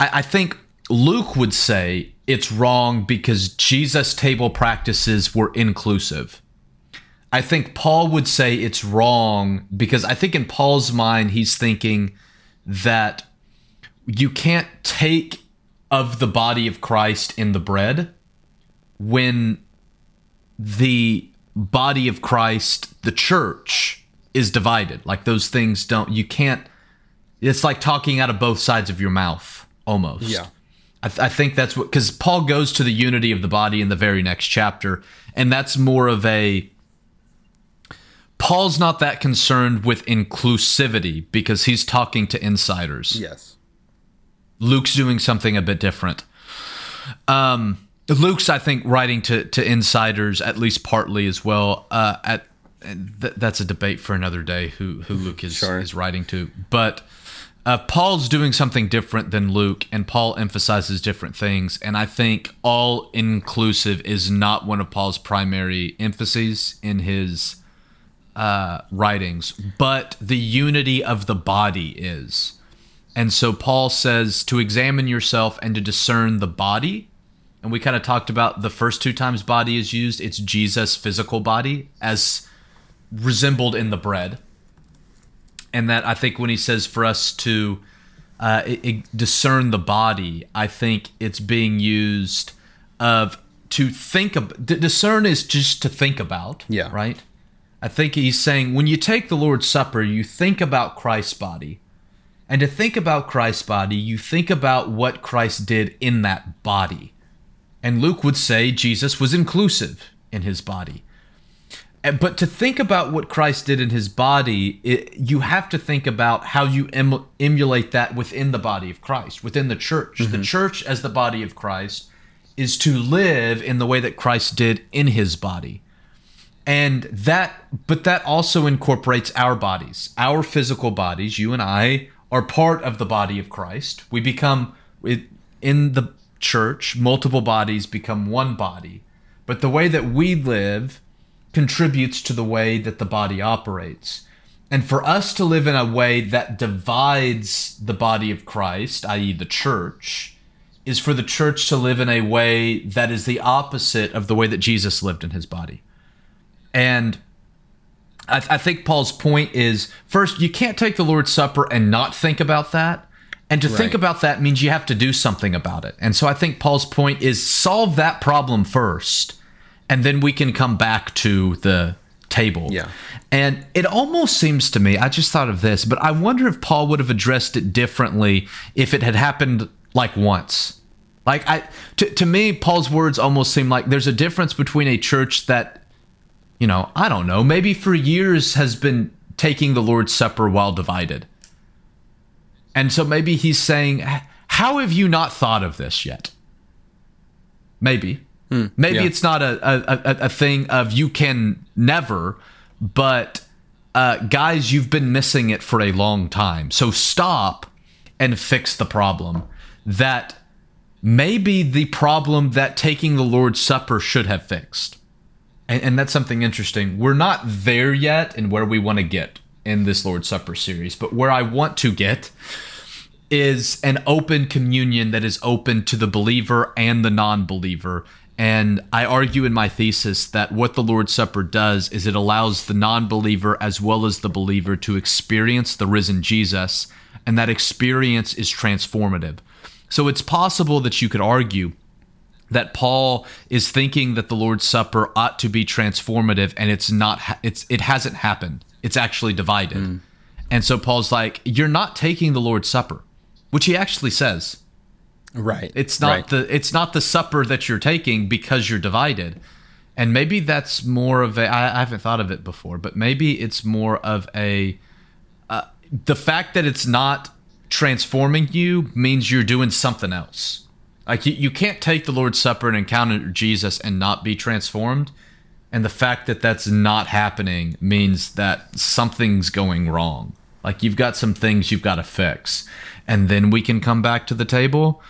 I, I think Luke would say it's wrong because Jesus' table practices were inclusive. I think Paul would say it's wrong because I think in Paul's mind, he's thinking that you can't take of the body of Christ in the bread when the body of Christ, the church, is divided. Like those things don't, you can't, it's like talking out of both sides of your mouth almost. Yeah. I, th- I think that's what, because Paul goes to the unity of the body in the very next chapter, and that's more of a, Paul's not that concerned with inclusivity because he's talking to insiders. Yes. Luke's doing something a bit different. Um, Luke's, I think, writing to to insiders at least partly as well. Uh, at th- that's a debate for another day. Who who Luke is Sure. is writing to, but uh, Paul's doing something different than Luke, and Paul emphasizes different things. And I think all inclusive is not one of Paul's primary emphases in his uh, writings, but the unity of the body is. And so Paul says to examine yourself and to discern the body. And we kind of talked about the first two times body is used, it's Jesus' physical body as resembled in the bread. And that I think when he says for us to uh, discern the body, I think it's being used of to think of d- discern is just to think about. Yeah. Right. I think he's saying when you take the Lord's Supper, you think about Christ's body. And to think about Christ's body, you think about what Christ did in that body. And Luke would say Jesus was inclusive in his body. But to think about what Christ did in his body, it, you have to think about how you em- emulate that within the body of Christ, within the church. The mm-hmm. church, as the body of Christ, is to live in the way that Christ did in his body. And that but that also incorporates our bodies. Our physical bodies you and i are part of the body of christ. We become in the church multiple bodies become one body. But the way that we live contributes to the way that the body operates. And for us to live in a way that divides the body of christ i.e the church is for the church to live in a way that is the opposite of the way that jesus lived in his body. And I, I think Paul's point is first, you can't take the Lord's Supper and not think about that. And to think about that means you have to do something about it. And so I think Paul's point is solve that problem first, and then we can come back to the table. Yeah. And it almost seems to me, I just thought of this, but I wonder if Paul would have addressed it differently if it had happened like once. Like I to, to me, Paul's words almost seem like there's a difference between a church that you know, I don't know, maybe for years has been taking the Lord's Supper while divided. And so maybe he's saying, How have you not thought of this yet? Maybe. Maybe yeah. it's not a, a, a, thing of you can never, but uh, guys, you've been missing it for a long time. So stop and fix the problem. That may be the problem that taking the Lord's Supper should have fixed and, and that's something interesting. We're not there yet in where we want to get in this Lord's Supper series, but where I want to get is an open communion that is open to the believer and the non believer. And I argue in my thesis that what the Lord's Supper does is it allows the non believer as well as the believer to experience the risen Jesus, and that experience is transformative. So it's possible that you could argue that Paul is thinking that the Lord's Supper ought to be transformative, and it's not. It's it hasn't happened. It's actually divided. Mm. And so Paul's like, "You're not taking the Lord's Supper," which he actually says. Right. It's not right. the it's not the supper that you're taking because you're divided. And maybe that's more of a I, I haven't thought of it before, but maybe it's more of a uh, the fact that it's not transforming you means you're doing something else. Like you, you can't take the Lord's Supper and encounter Jesus and not be transformed. And the fact that that's not happening means that something's going wrong. Like you've got some things you've got to fix. And then we can come back to the table.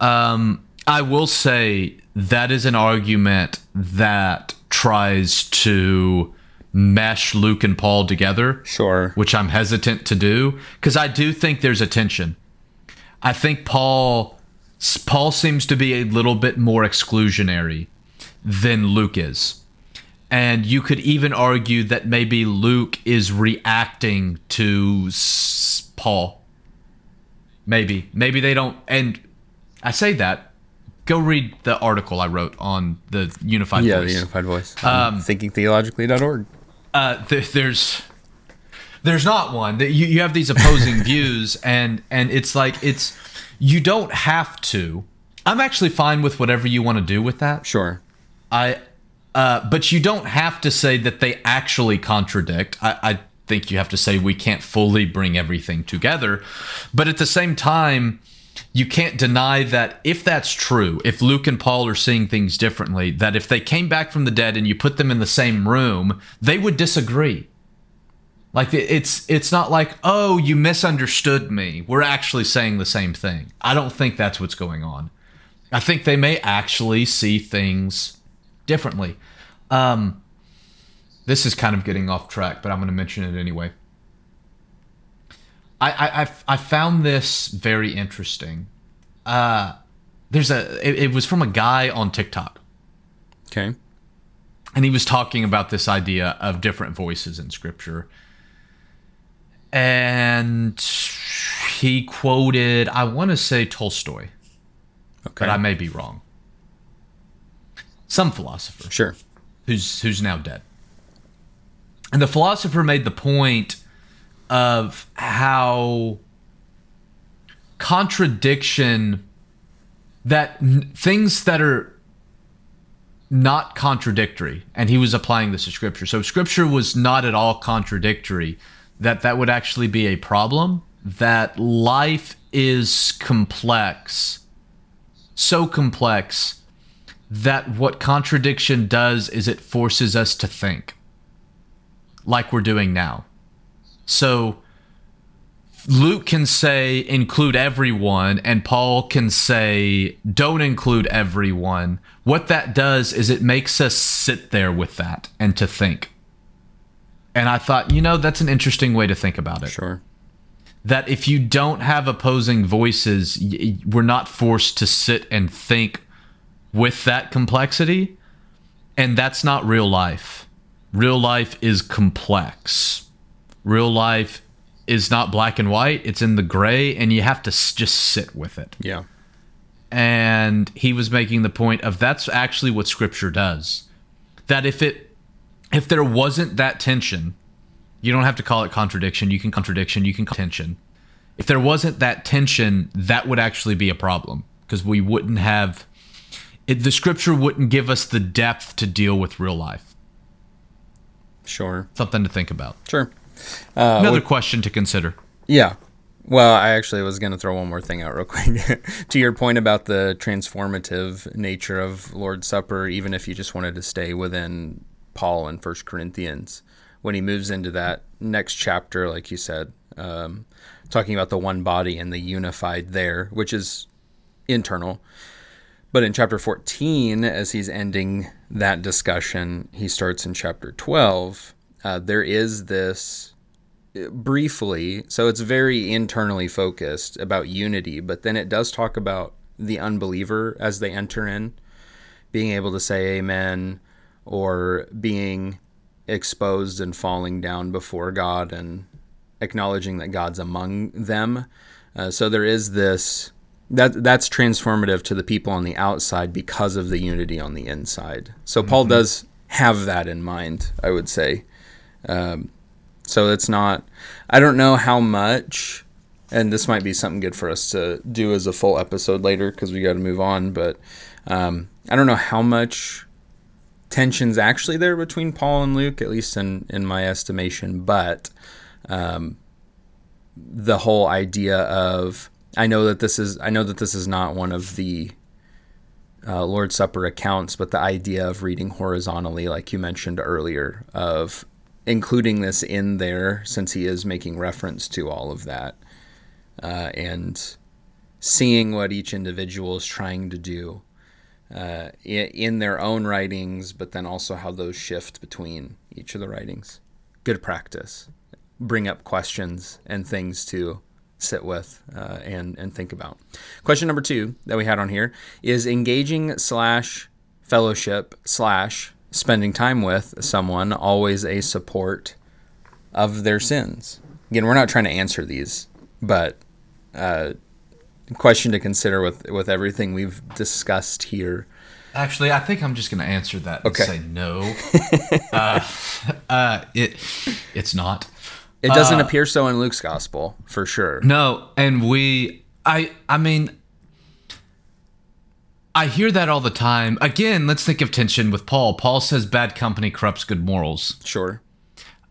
Um, I will say that is an argument that tries to mesh Luke and Paul together. Sure. Which I'm hesitant to do because I do think there's a tension. I think Paul Paul seems to be a little bit more exclusionary than Luke is. And you could even argue that maybe Luke is reacting to Paul. Maybe. Maybe they don't and I say that. Go read the article I wrote on the Unified yeah, Voice. the Unified Voice. Um, ThinkingTheologically.org. Uh, th- there's there's not one. You you have these opposing views, and and it's like it's you don't have to. I'm actually fine with whatever you want to do with that. Sure. I, uh, but you don't have to say that they actually contradict. I, I think you have to say we can't fully bring everything together, but at the same time you can't deny that if that's true, if Luke and Paul are seeing things differently, that if they came back from the dead and you put them in the same room, they would disagree. Like it's it's not like, "Oh, you misunderstood me. We're actually saying the same thing." I don't think that's what's going on. I think they may actually see things differently. Um this is kind of getting off track, but I'm going to mention it anyway. I, I, I found this very interesting. Uh, there's a it, it was from a guy on TikTok. Okay. And he was talking about this idea of different voices in scripture. And he quoted, I want to say Tolstoy. Okay. But I may be wrong. Some philosopher. Sure. Who's who's now dead. And the philosopher made the point of how contradiction that n- things that are not contradictory and he was applying this to scripture. So scripture was not at all contradictory that that would actually be a problem that life is complex so complex that what contradiction does is it forces us to think like we're doing now so Luke can say include everyone, and Paul can say don't include everyone. What that does is it makes us sit there with that and to think. And I thought, you know, that's an interesting way to think about it. Sure. That if you don't have opposing voices, we're not forced to sit and think with that complexity. And that's not real life. Real life is complex. Real life is not black and white it's in the gray and you have to just sit with it. Yeah. And he was making the point of that's actually what scripture does. That if it if there wasn't that tension you don't have to call it contradiction you can contradiction you can tension. If there wasn't that tension that would actually be a problem because we wouldn't have it, the scripture wouldn't give us the depth to deal with real life sure something to think about sure uh, Another question to consider. Yeah. Well, I actually was going to throw one more thing out real quick. to your point about the transformative nature of Lord's Supper, even if you just wanted to stay within Paul and First Corinthians, when he moves into that next chapter, like you said, um, talking about the one body and the unified there, which is internal. But in chapter 14, as he's ending that discussion, he starts in chapter 12 uh, there is this uh, briefly, so it's very internally focused about unity, but then it does talk about the unbeliever as they enter in. being able to say amen or being exposed and falling down before God and acknowledging that God's among them. Uh, so there is this that that's transformative to the people on the outside because of the unity on the inside. So Paul does have that in mind, I would say. Um, so it's not. I don't know how much, and this might be something good for us to do as a full episode later because we got to move on. But um, I don't know how much tensions actually there between Paul and Luke, at least in in my estimation. But um, the whole idea of I know that this is I know that this is not one of the uh, Lord's Supper accounts, but the idea of reading horizontally, like you mentioned earlier, of including this in there since he is making reference to all of that, uh, and seeing what each individual is trying to do uh, in, in their own writings, but then also how those shift between each of the writings. Good practice. Bring up questions and things to sit with uh, and and think about. Question number two that we had on here is engaging slash fellowship slash spending time with someone always a support of their sins. Again, we're not trying to answer these, but uh, question to consider with with everything we've discussed here. Actually, I think I'm just going to answer that and Okay. say no. uh, uh, it it's not. It doesn't appear so in Luke's gospel for sure. No, and we I I mean I hear that all the time. Again, let's think of tension with Paul. Paul says bad company corrupts good morals. Sure.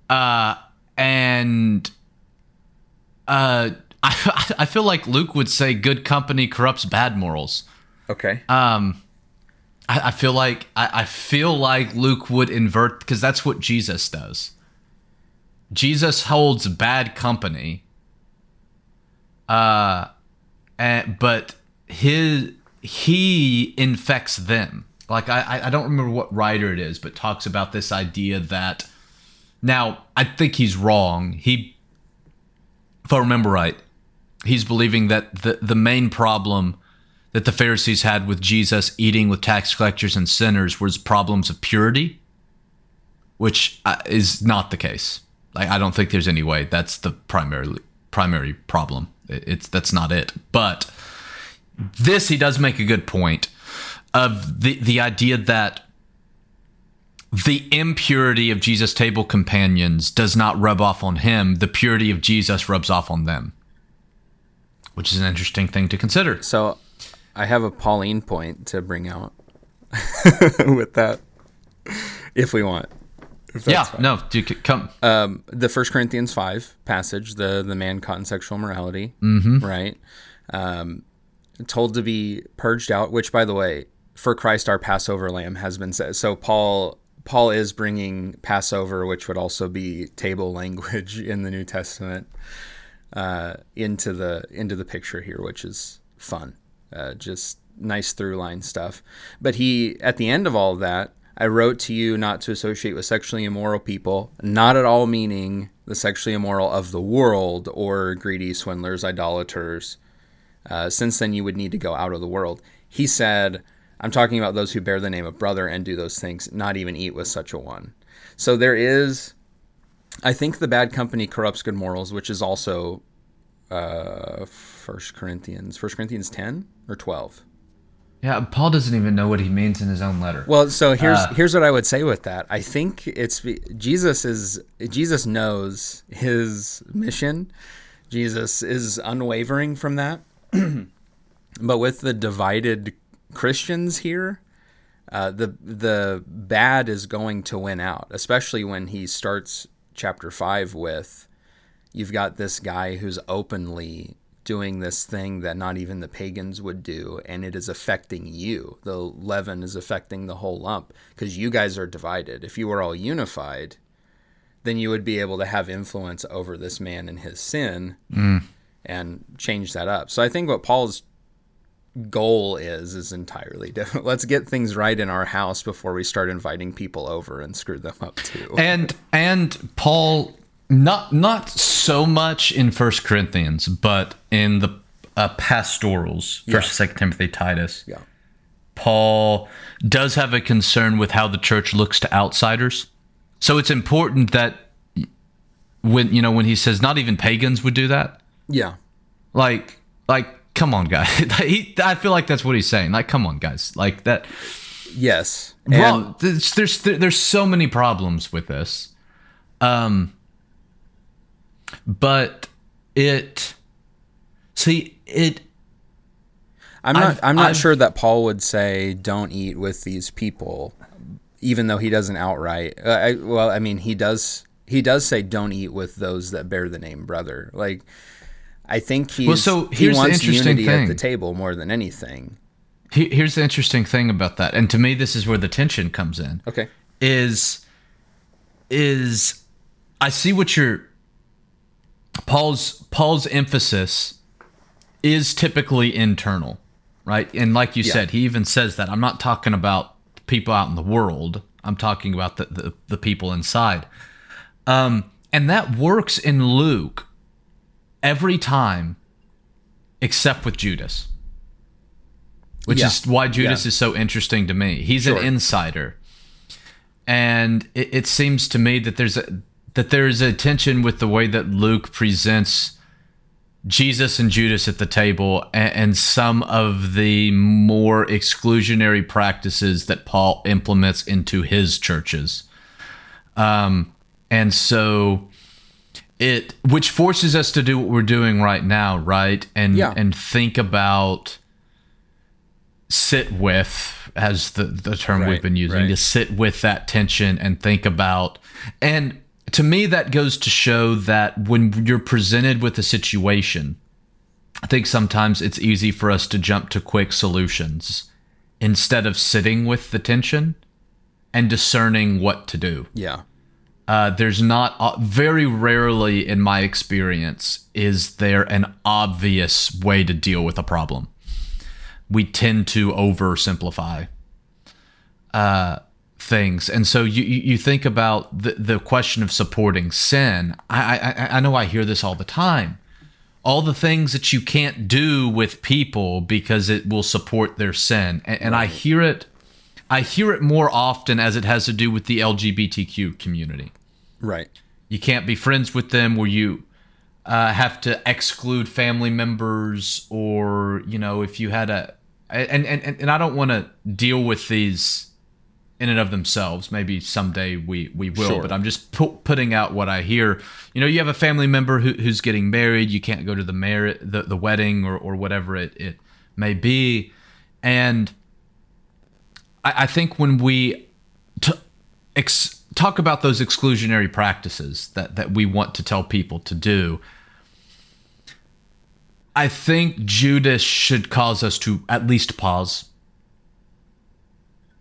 Uh and uh I I feel like Luke would say good company corrupts bad morals. Okay. Um I, I feel like I, I feel like Luke would invert because that's what Jesus does. Jesus holds bad company. Uh and, but his he infects them. Like I I- don't remember what writer it is, but talks about this idea that now I think he's wrong. He if I remember right, he's believing that the the main problem that the Pharisees had with Jesus eating with tax collectors and sinners was problems of purity, which uh, is not the case. Like I don't think there's any way that's the primary primary problem. It's that's not it. But this he does make a good point of the the idea that the impurity of Jesus' table companions does not rub off on him. The purity of Jesus rubs off on them, which is an interesting thing to consider. So I have a Pauline point to bring out with that if we want. Yeah, fine. no, could come. Um, the First Corinthians five passage, the the man caught in sexual morality, mm-hmm. right? Um, told to be purged out. Which, by the way, for Christ our Passover lamb has been said. So Paul Paul is bringing Passover, which would also be table language in the New Testament, uh, into the into the picture here, which is fun. Uh, just nice through line stuff. But he, at the end of all of that, I wrote to you not to associate with sexually immoral people, not at all meaning the sexually immoral of the world or greedy swindlers, idolaters. Uh, since then, you would need to go out of the world. He said, I'm talking about those who bear the name of brother and do those things, not even eat with such a one. So there is, I think the bad company corrupts good morals, which is also uh, First Corinthians, First Corinthians 10 or 12. Yeah, Paul doesn't even know what he means in his own letter. Well, so here's Uh, here's what I would say with that. I think it's Jesus is Jesus knows his mission. Jesus is unwavering from that. but with the divided Christians here, uh, the the bad is going to win out, especially when he starts chapter five with you've got this guy who's openly doing this thing that not even the pagans would do and it is affecting you. The leaven is affecting the whole lump because you guys are divided. If you were all unified then you would be able to have influence over this man and his sin mm. and change that up. So i think what paul's goal is is entirely different. Let's get things right in our house before we start inviting people over and screw them up too. And and Paul not not so much in First Corinthians, but in the uh, pastorals, First, Second Timothy, Titus. yeah Paul does have a concern with how the church looks to outsiders. So it's important that when you know when he says not even pagans would do that. Yeah. Like like come on guys. he, I feel like that's what he's saying. Like come on guys. Like that Yes. well, there's, there's there's so many problems with this. Um but it see it I'm not. I've- I'm not I've- sure that Paul would say don't eat with these people, even though he doesn't outright. Uh, I, well, I mean, he does. He does say don't eat with those that bear the name brother. Like, I think he's, so he wants interesting unity at the table more than anything. here's the interesting thing about that. And to me this is where the tension comes in. Okay. is is I see what you're Paul's Paul's emphasis is typically internal, right? And like you Yeah. said, he even says that I'm not talking about people out in the world. I'm talking about the the, the people inside. Um, and that works in Luke every time except with Judas. Which Yeah. is why Judas Yeah. is so interesting to me. He's Sure. an insider and it, it seems to me that there's a that there is a tension with the way that Luke presents Jesus and Judas at the table and, and some of the more exclusionary practices that Paul implements into his churches. Um, and so it which forces us to do what we're doing right now, right? And Yeah. and think about sit with as the, the term Right, we've been using right. to sit with that tension and think about and to me that goes to show that when you're presented with a situation i think sometimes it's easy for us to jump to quick solutions instead of sitting with the tension and discerning what to do. Yeah. uh, there's not uh, very rarely in my experience is there an obvious way to deal with a problem. We tend to oversimplify. Uh, things. And so you, you think about the, the question of supporting sin. I, I I know I hear this all the time. All the things that you can't do with people because it will support their sin. And, and I hear it I hear it more often as it has to do with the LGBTQ community. Right. you can't be friends with them where you uh, have to exclude family members or you know if you had a and and, and I don't want to deal with these in and of themselves maybe someday we we will Sure. but I'm just pu- putting out what I hear you know you have a family member who, who's getting married you can't go to the mar- the, the wedding or, or whatever it, it may be and I, I think when we t- ex- talk about those exclusionary practices that, that we want to tell people to do, I think Judas should cause us to at least pause.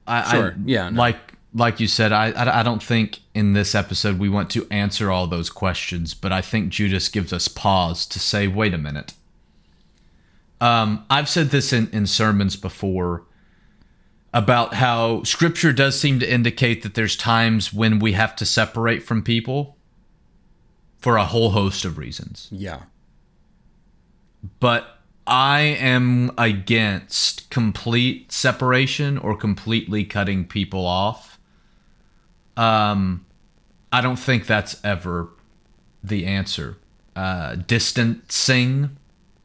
I, Sure. I, Yeah, no. Like like you said, I, I I don't think in this episode we want to answer all those questions, but I think Judas gives us pause to say, wait a minute. Um, I've said this in, in sermons before about how scripture does seem to indicate that there's times when we have to separate from people for a whole host of reasons. Yeah. But I am against complete separation or completely cutting people off. Um, I don't think that's ever the answer. Uh, distancing,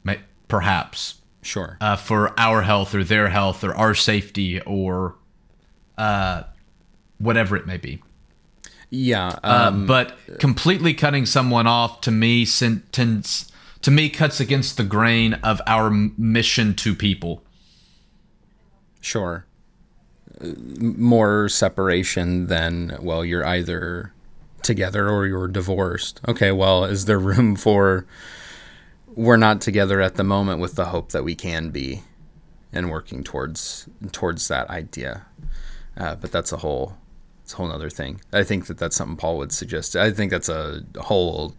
may- perhaps Sure. uh, for our health or their health or our safety or uh, whatever it may be. yeah. Uh, Um, but completely cutting someone off to me sen- tends to me cuts against the grain of our mission to people. Sure. Uh, More separation than, well, you're either together or you're divorced. Okay, well, is there room for we're not together at the moment with the hope that we can be and working towards towards that idea. Uh, but that's a whole it's a whole other thing. I think that that's something Paul would suggest. I think that's a whole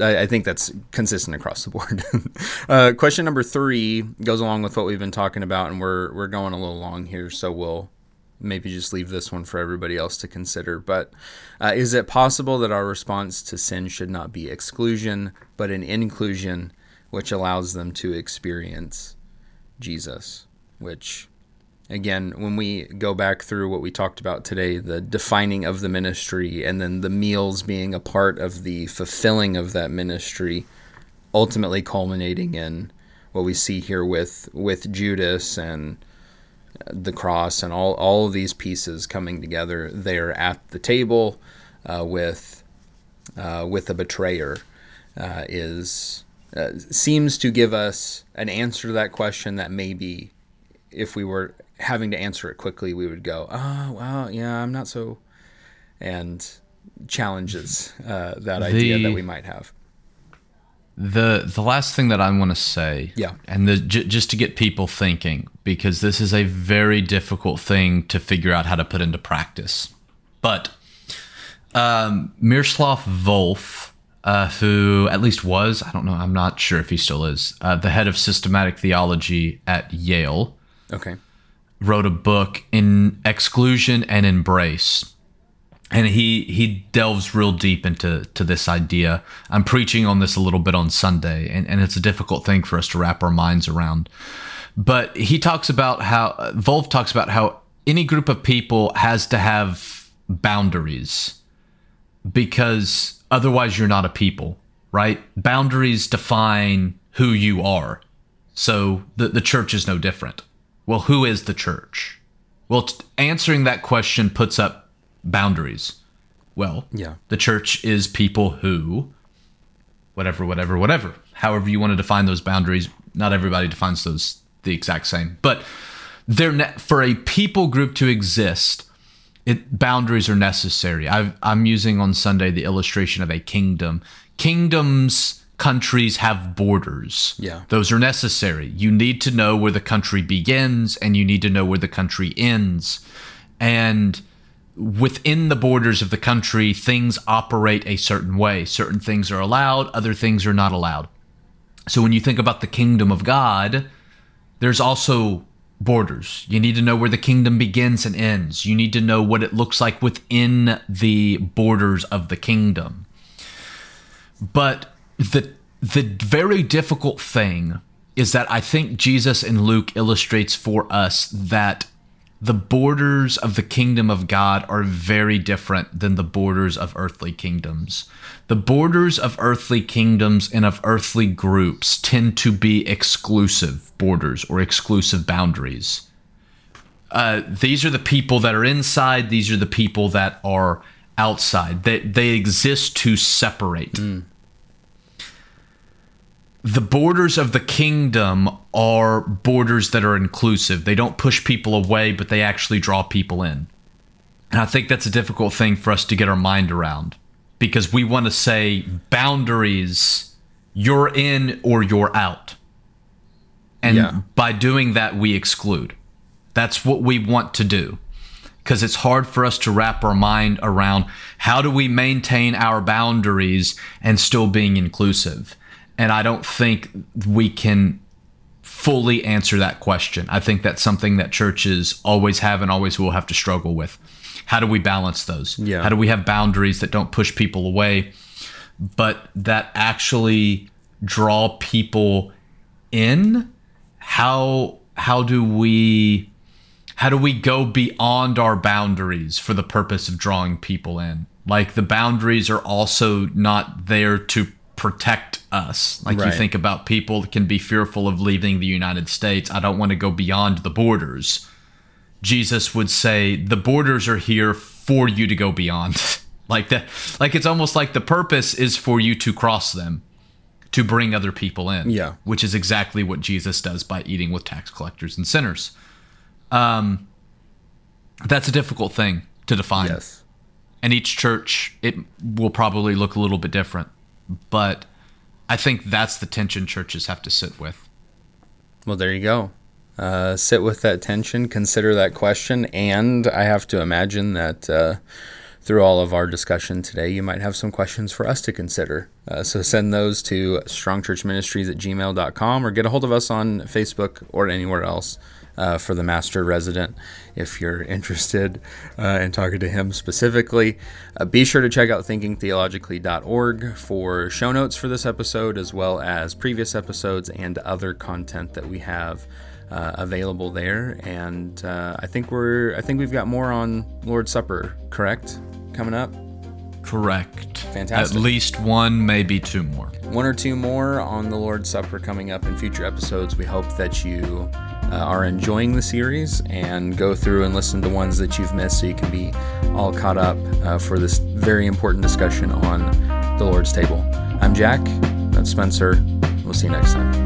I, I think that's consistent across the board. uh, question number three goes along with what we've been talking about, and we're we're going a little long here, so we'll maybe just leave this one for everybody else to consider. But uh, is it possible that our response to sin should not be exclusion, but an inclusion, which allows them to experience Jesus, which again, when we go back through what we talked about today, the defining of the ministry and then the meals being a part of the fulfilling of that ministry, ultimately culminating in what we see here with with Judas and the cross and all all of these pieces coming together there at the table uh, with uh, with a betrayer uh, is uh, seems to give us an answer to that question that maybe if we were having to answer it quickly, we would go, oh, well, yeah, I'm not so, and challenges uh, that idea that we might have. The the last thing that I want to say, yeah, and the j- just to get people thinking, because this is a very difficult thing to figure out how to put into practice. But um, Miroslav Volf, uh, who at least was, I don't know, I'm not sure if he still is, uh, the head of systematic theology at Yale. Okay wrote a book in exclusion and embrace. And he he delves real deep into to this idea. I'm preaching on this a little bit on sunday and, and it's a difficult thing for us to wrap our minds around. But he talks about how volf talks about how any group of people has to have boundaries because otherwise you're not a people right? Boundaries define who you are. So the, the church is no different well, who is the church? Well, t- answering that question puts up boundaries. Well, yeah. The church is people who, whatever, whatever, whatever. However you want to define those boundaries, not everybody defines those the exact same. But they're ne- for a people group to exist, it, boundaries are necessary. i am using on Sunday the illustration of a kingdom. Kingdoms countries have borders. Yeah. Those are necessary. You need to know where the country begins and you need to know where the country ends. And within the borders of the country, things operate a certain way. Certain things are allowed, other things are not allowed. So when you think about the kingdom of God, there's also borders. You need to know where the kingdom begins and ends. You need to know what it looks like within the borders of the kingdom. But the the very difficult thing is that I think Jesus in Luke illustrates for us that the borders of the kingdom of God are very different than the borders of earthly kingdoms. The borders of earthly kingdoms and of earthly groups tend to be exclusive borders or exclusive boundaries. Uh, these are the people that are inside, these are the people that are outside. They, they exist to separate. Mm the borders of the kingdom are borders that are inclusive. They don't push people away, but they actually draw people in. And I think that's a difficult thing for us to get our mind around because we want to say boundaries, you're in or you're out. And yeah. by doing that, we exclude. That's what we want to do because it's hard for us to wrap our mind around how do we maintain our boundaries and still being inclusive and I don't think we can fully answer that question. I think that's something that churches always have and always will have to struggle with. How do we balance those? Yeah. How do we have boundaries that don't push people away, but that actually draw people in? How how do we how do we go beyond our boundaries for the purpose of drawing people in? Like the boundaries are also not there to protect us. Like right. you think about people that can be fearful of leaving the United States. I don't want to go beyond the borders. Jesus would say the borders are here for you to go beyond. like that like it's almost like the purpose is for you to cross them to bring other people in. Yeah. Which is exactly what Jesus does by eating with tax collectors and sinners. Um that's a difficult thing to define. Yes. And each church it will probably look a little bit different. But I think that's the tension churches have to sit with. Well, there you go. Uh, sit with that tension, consider that question, and I have to imagine that uh, through all of our discussion today, you might have some questions for us to consider. Uh, so send those to strongchurchministries at gmail.com or get a hold of us on Facebook or anywhere else uh, for the master resident if you're interested uh, in talking to him specifically. Uh, be sure to check out thinkingtheologically.org for show notes for this episode, as well as previous episodes and other content that we have uh, available there. And uh, I think we're I think we've got more on Lord's Supper, correct? Coming up. Correct. Fantastic. At least one, maybe two more. One or two more on the Lord's Supper coming up in future episodes. We hope that you uh, are enjoying the series and go through and listen to ones that you've missed so you can be all caught up uh, for this very important discussion on the Lord's table. I'm Jack. That's Spencer. We'll see you next time.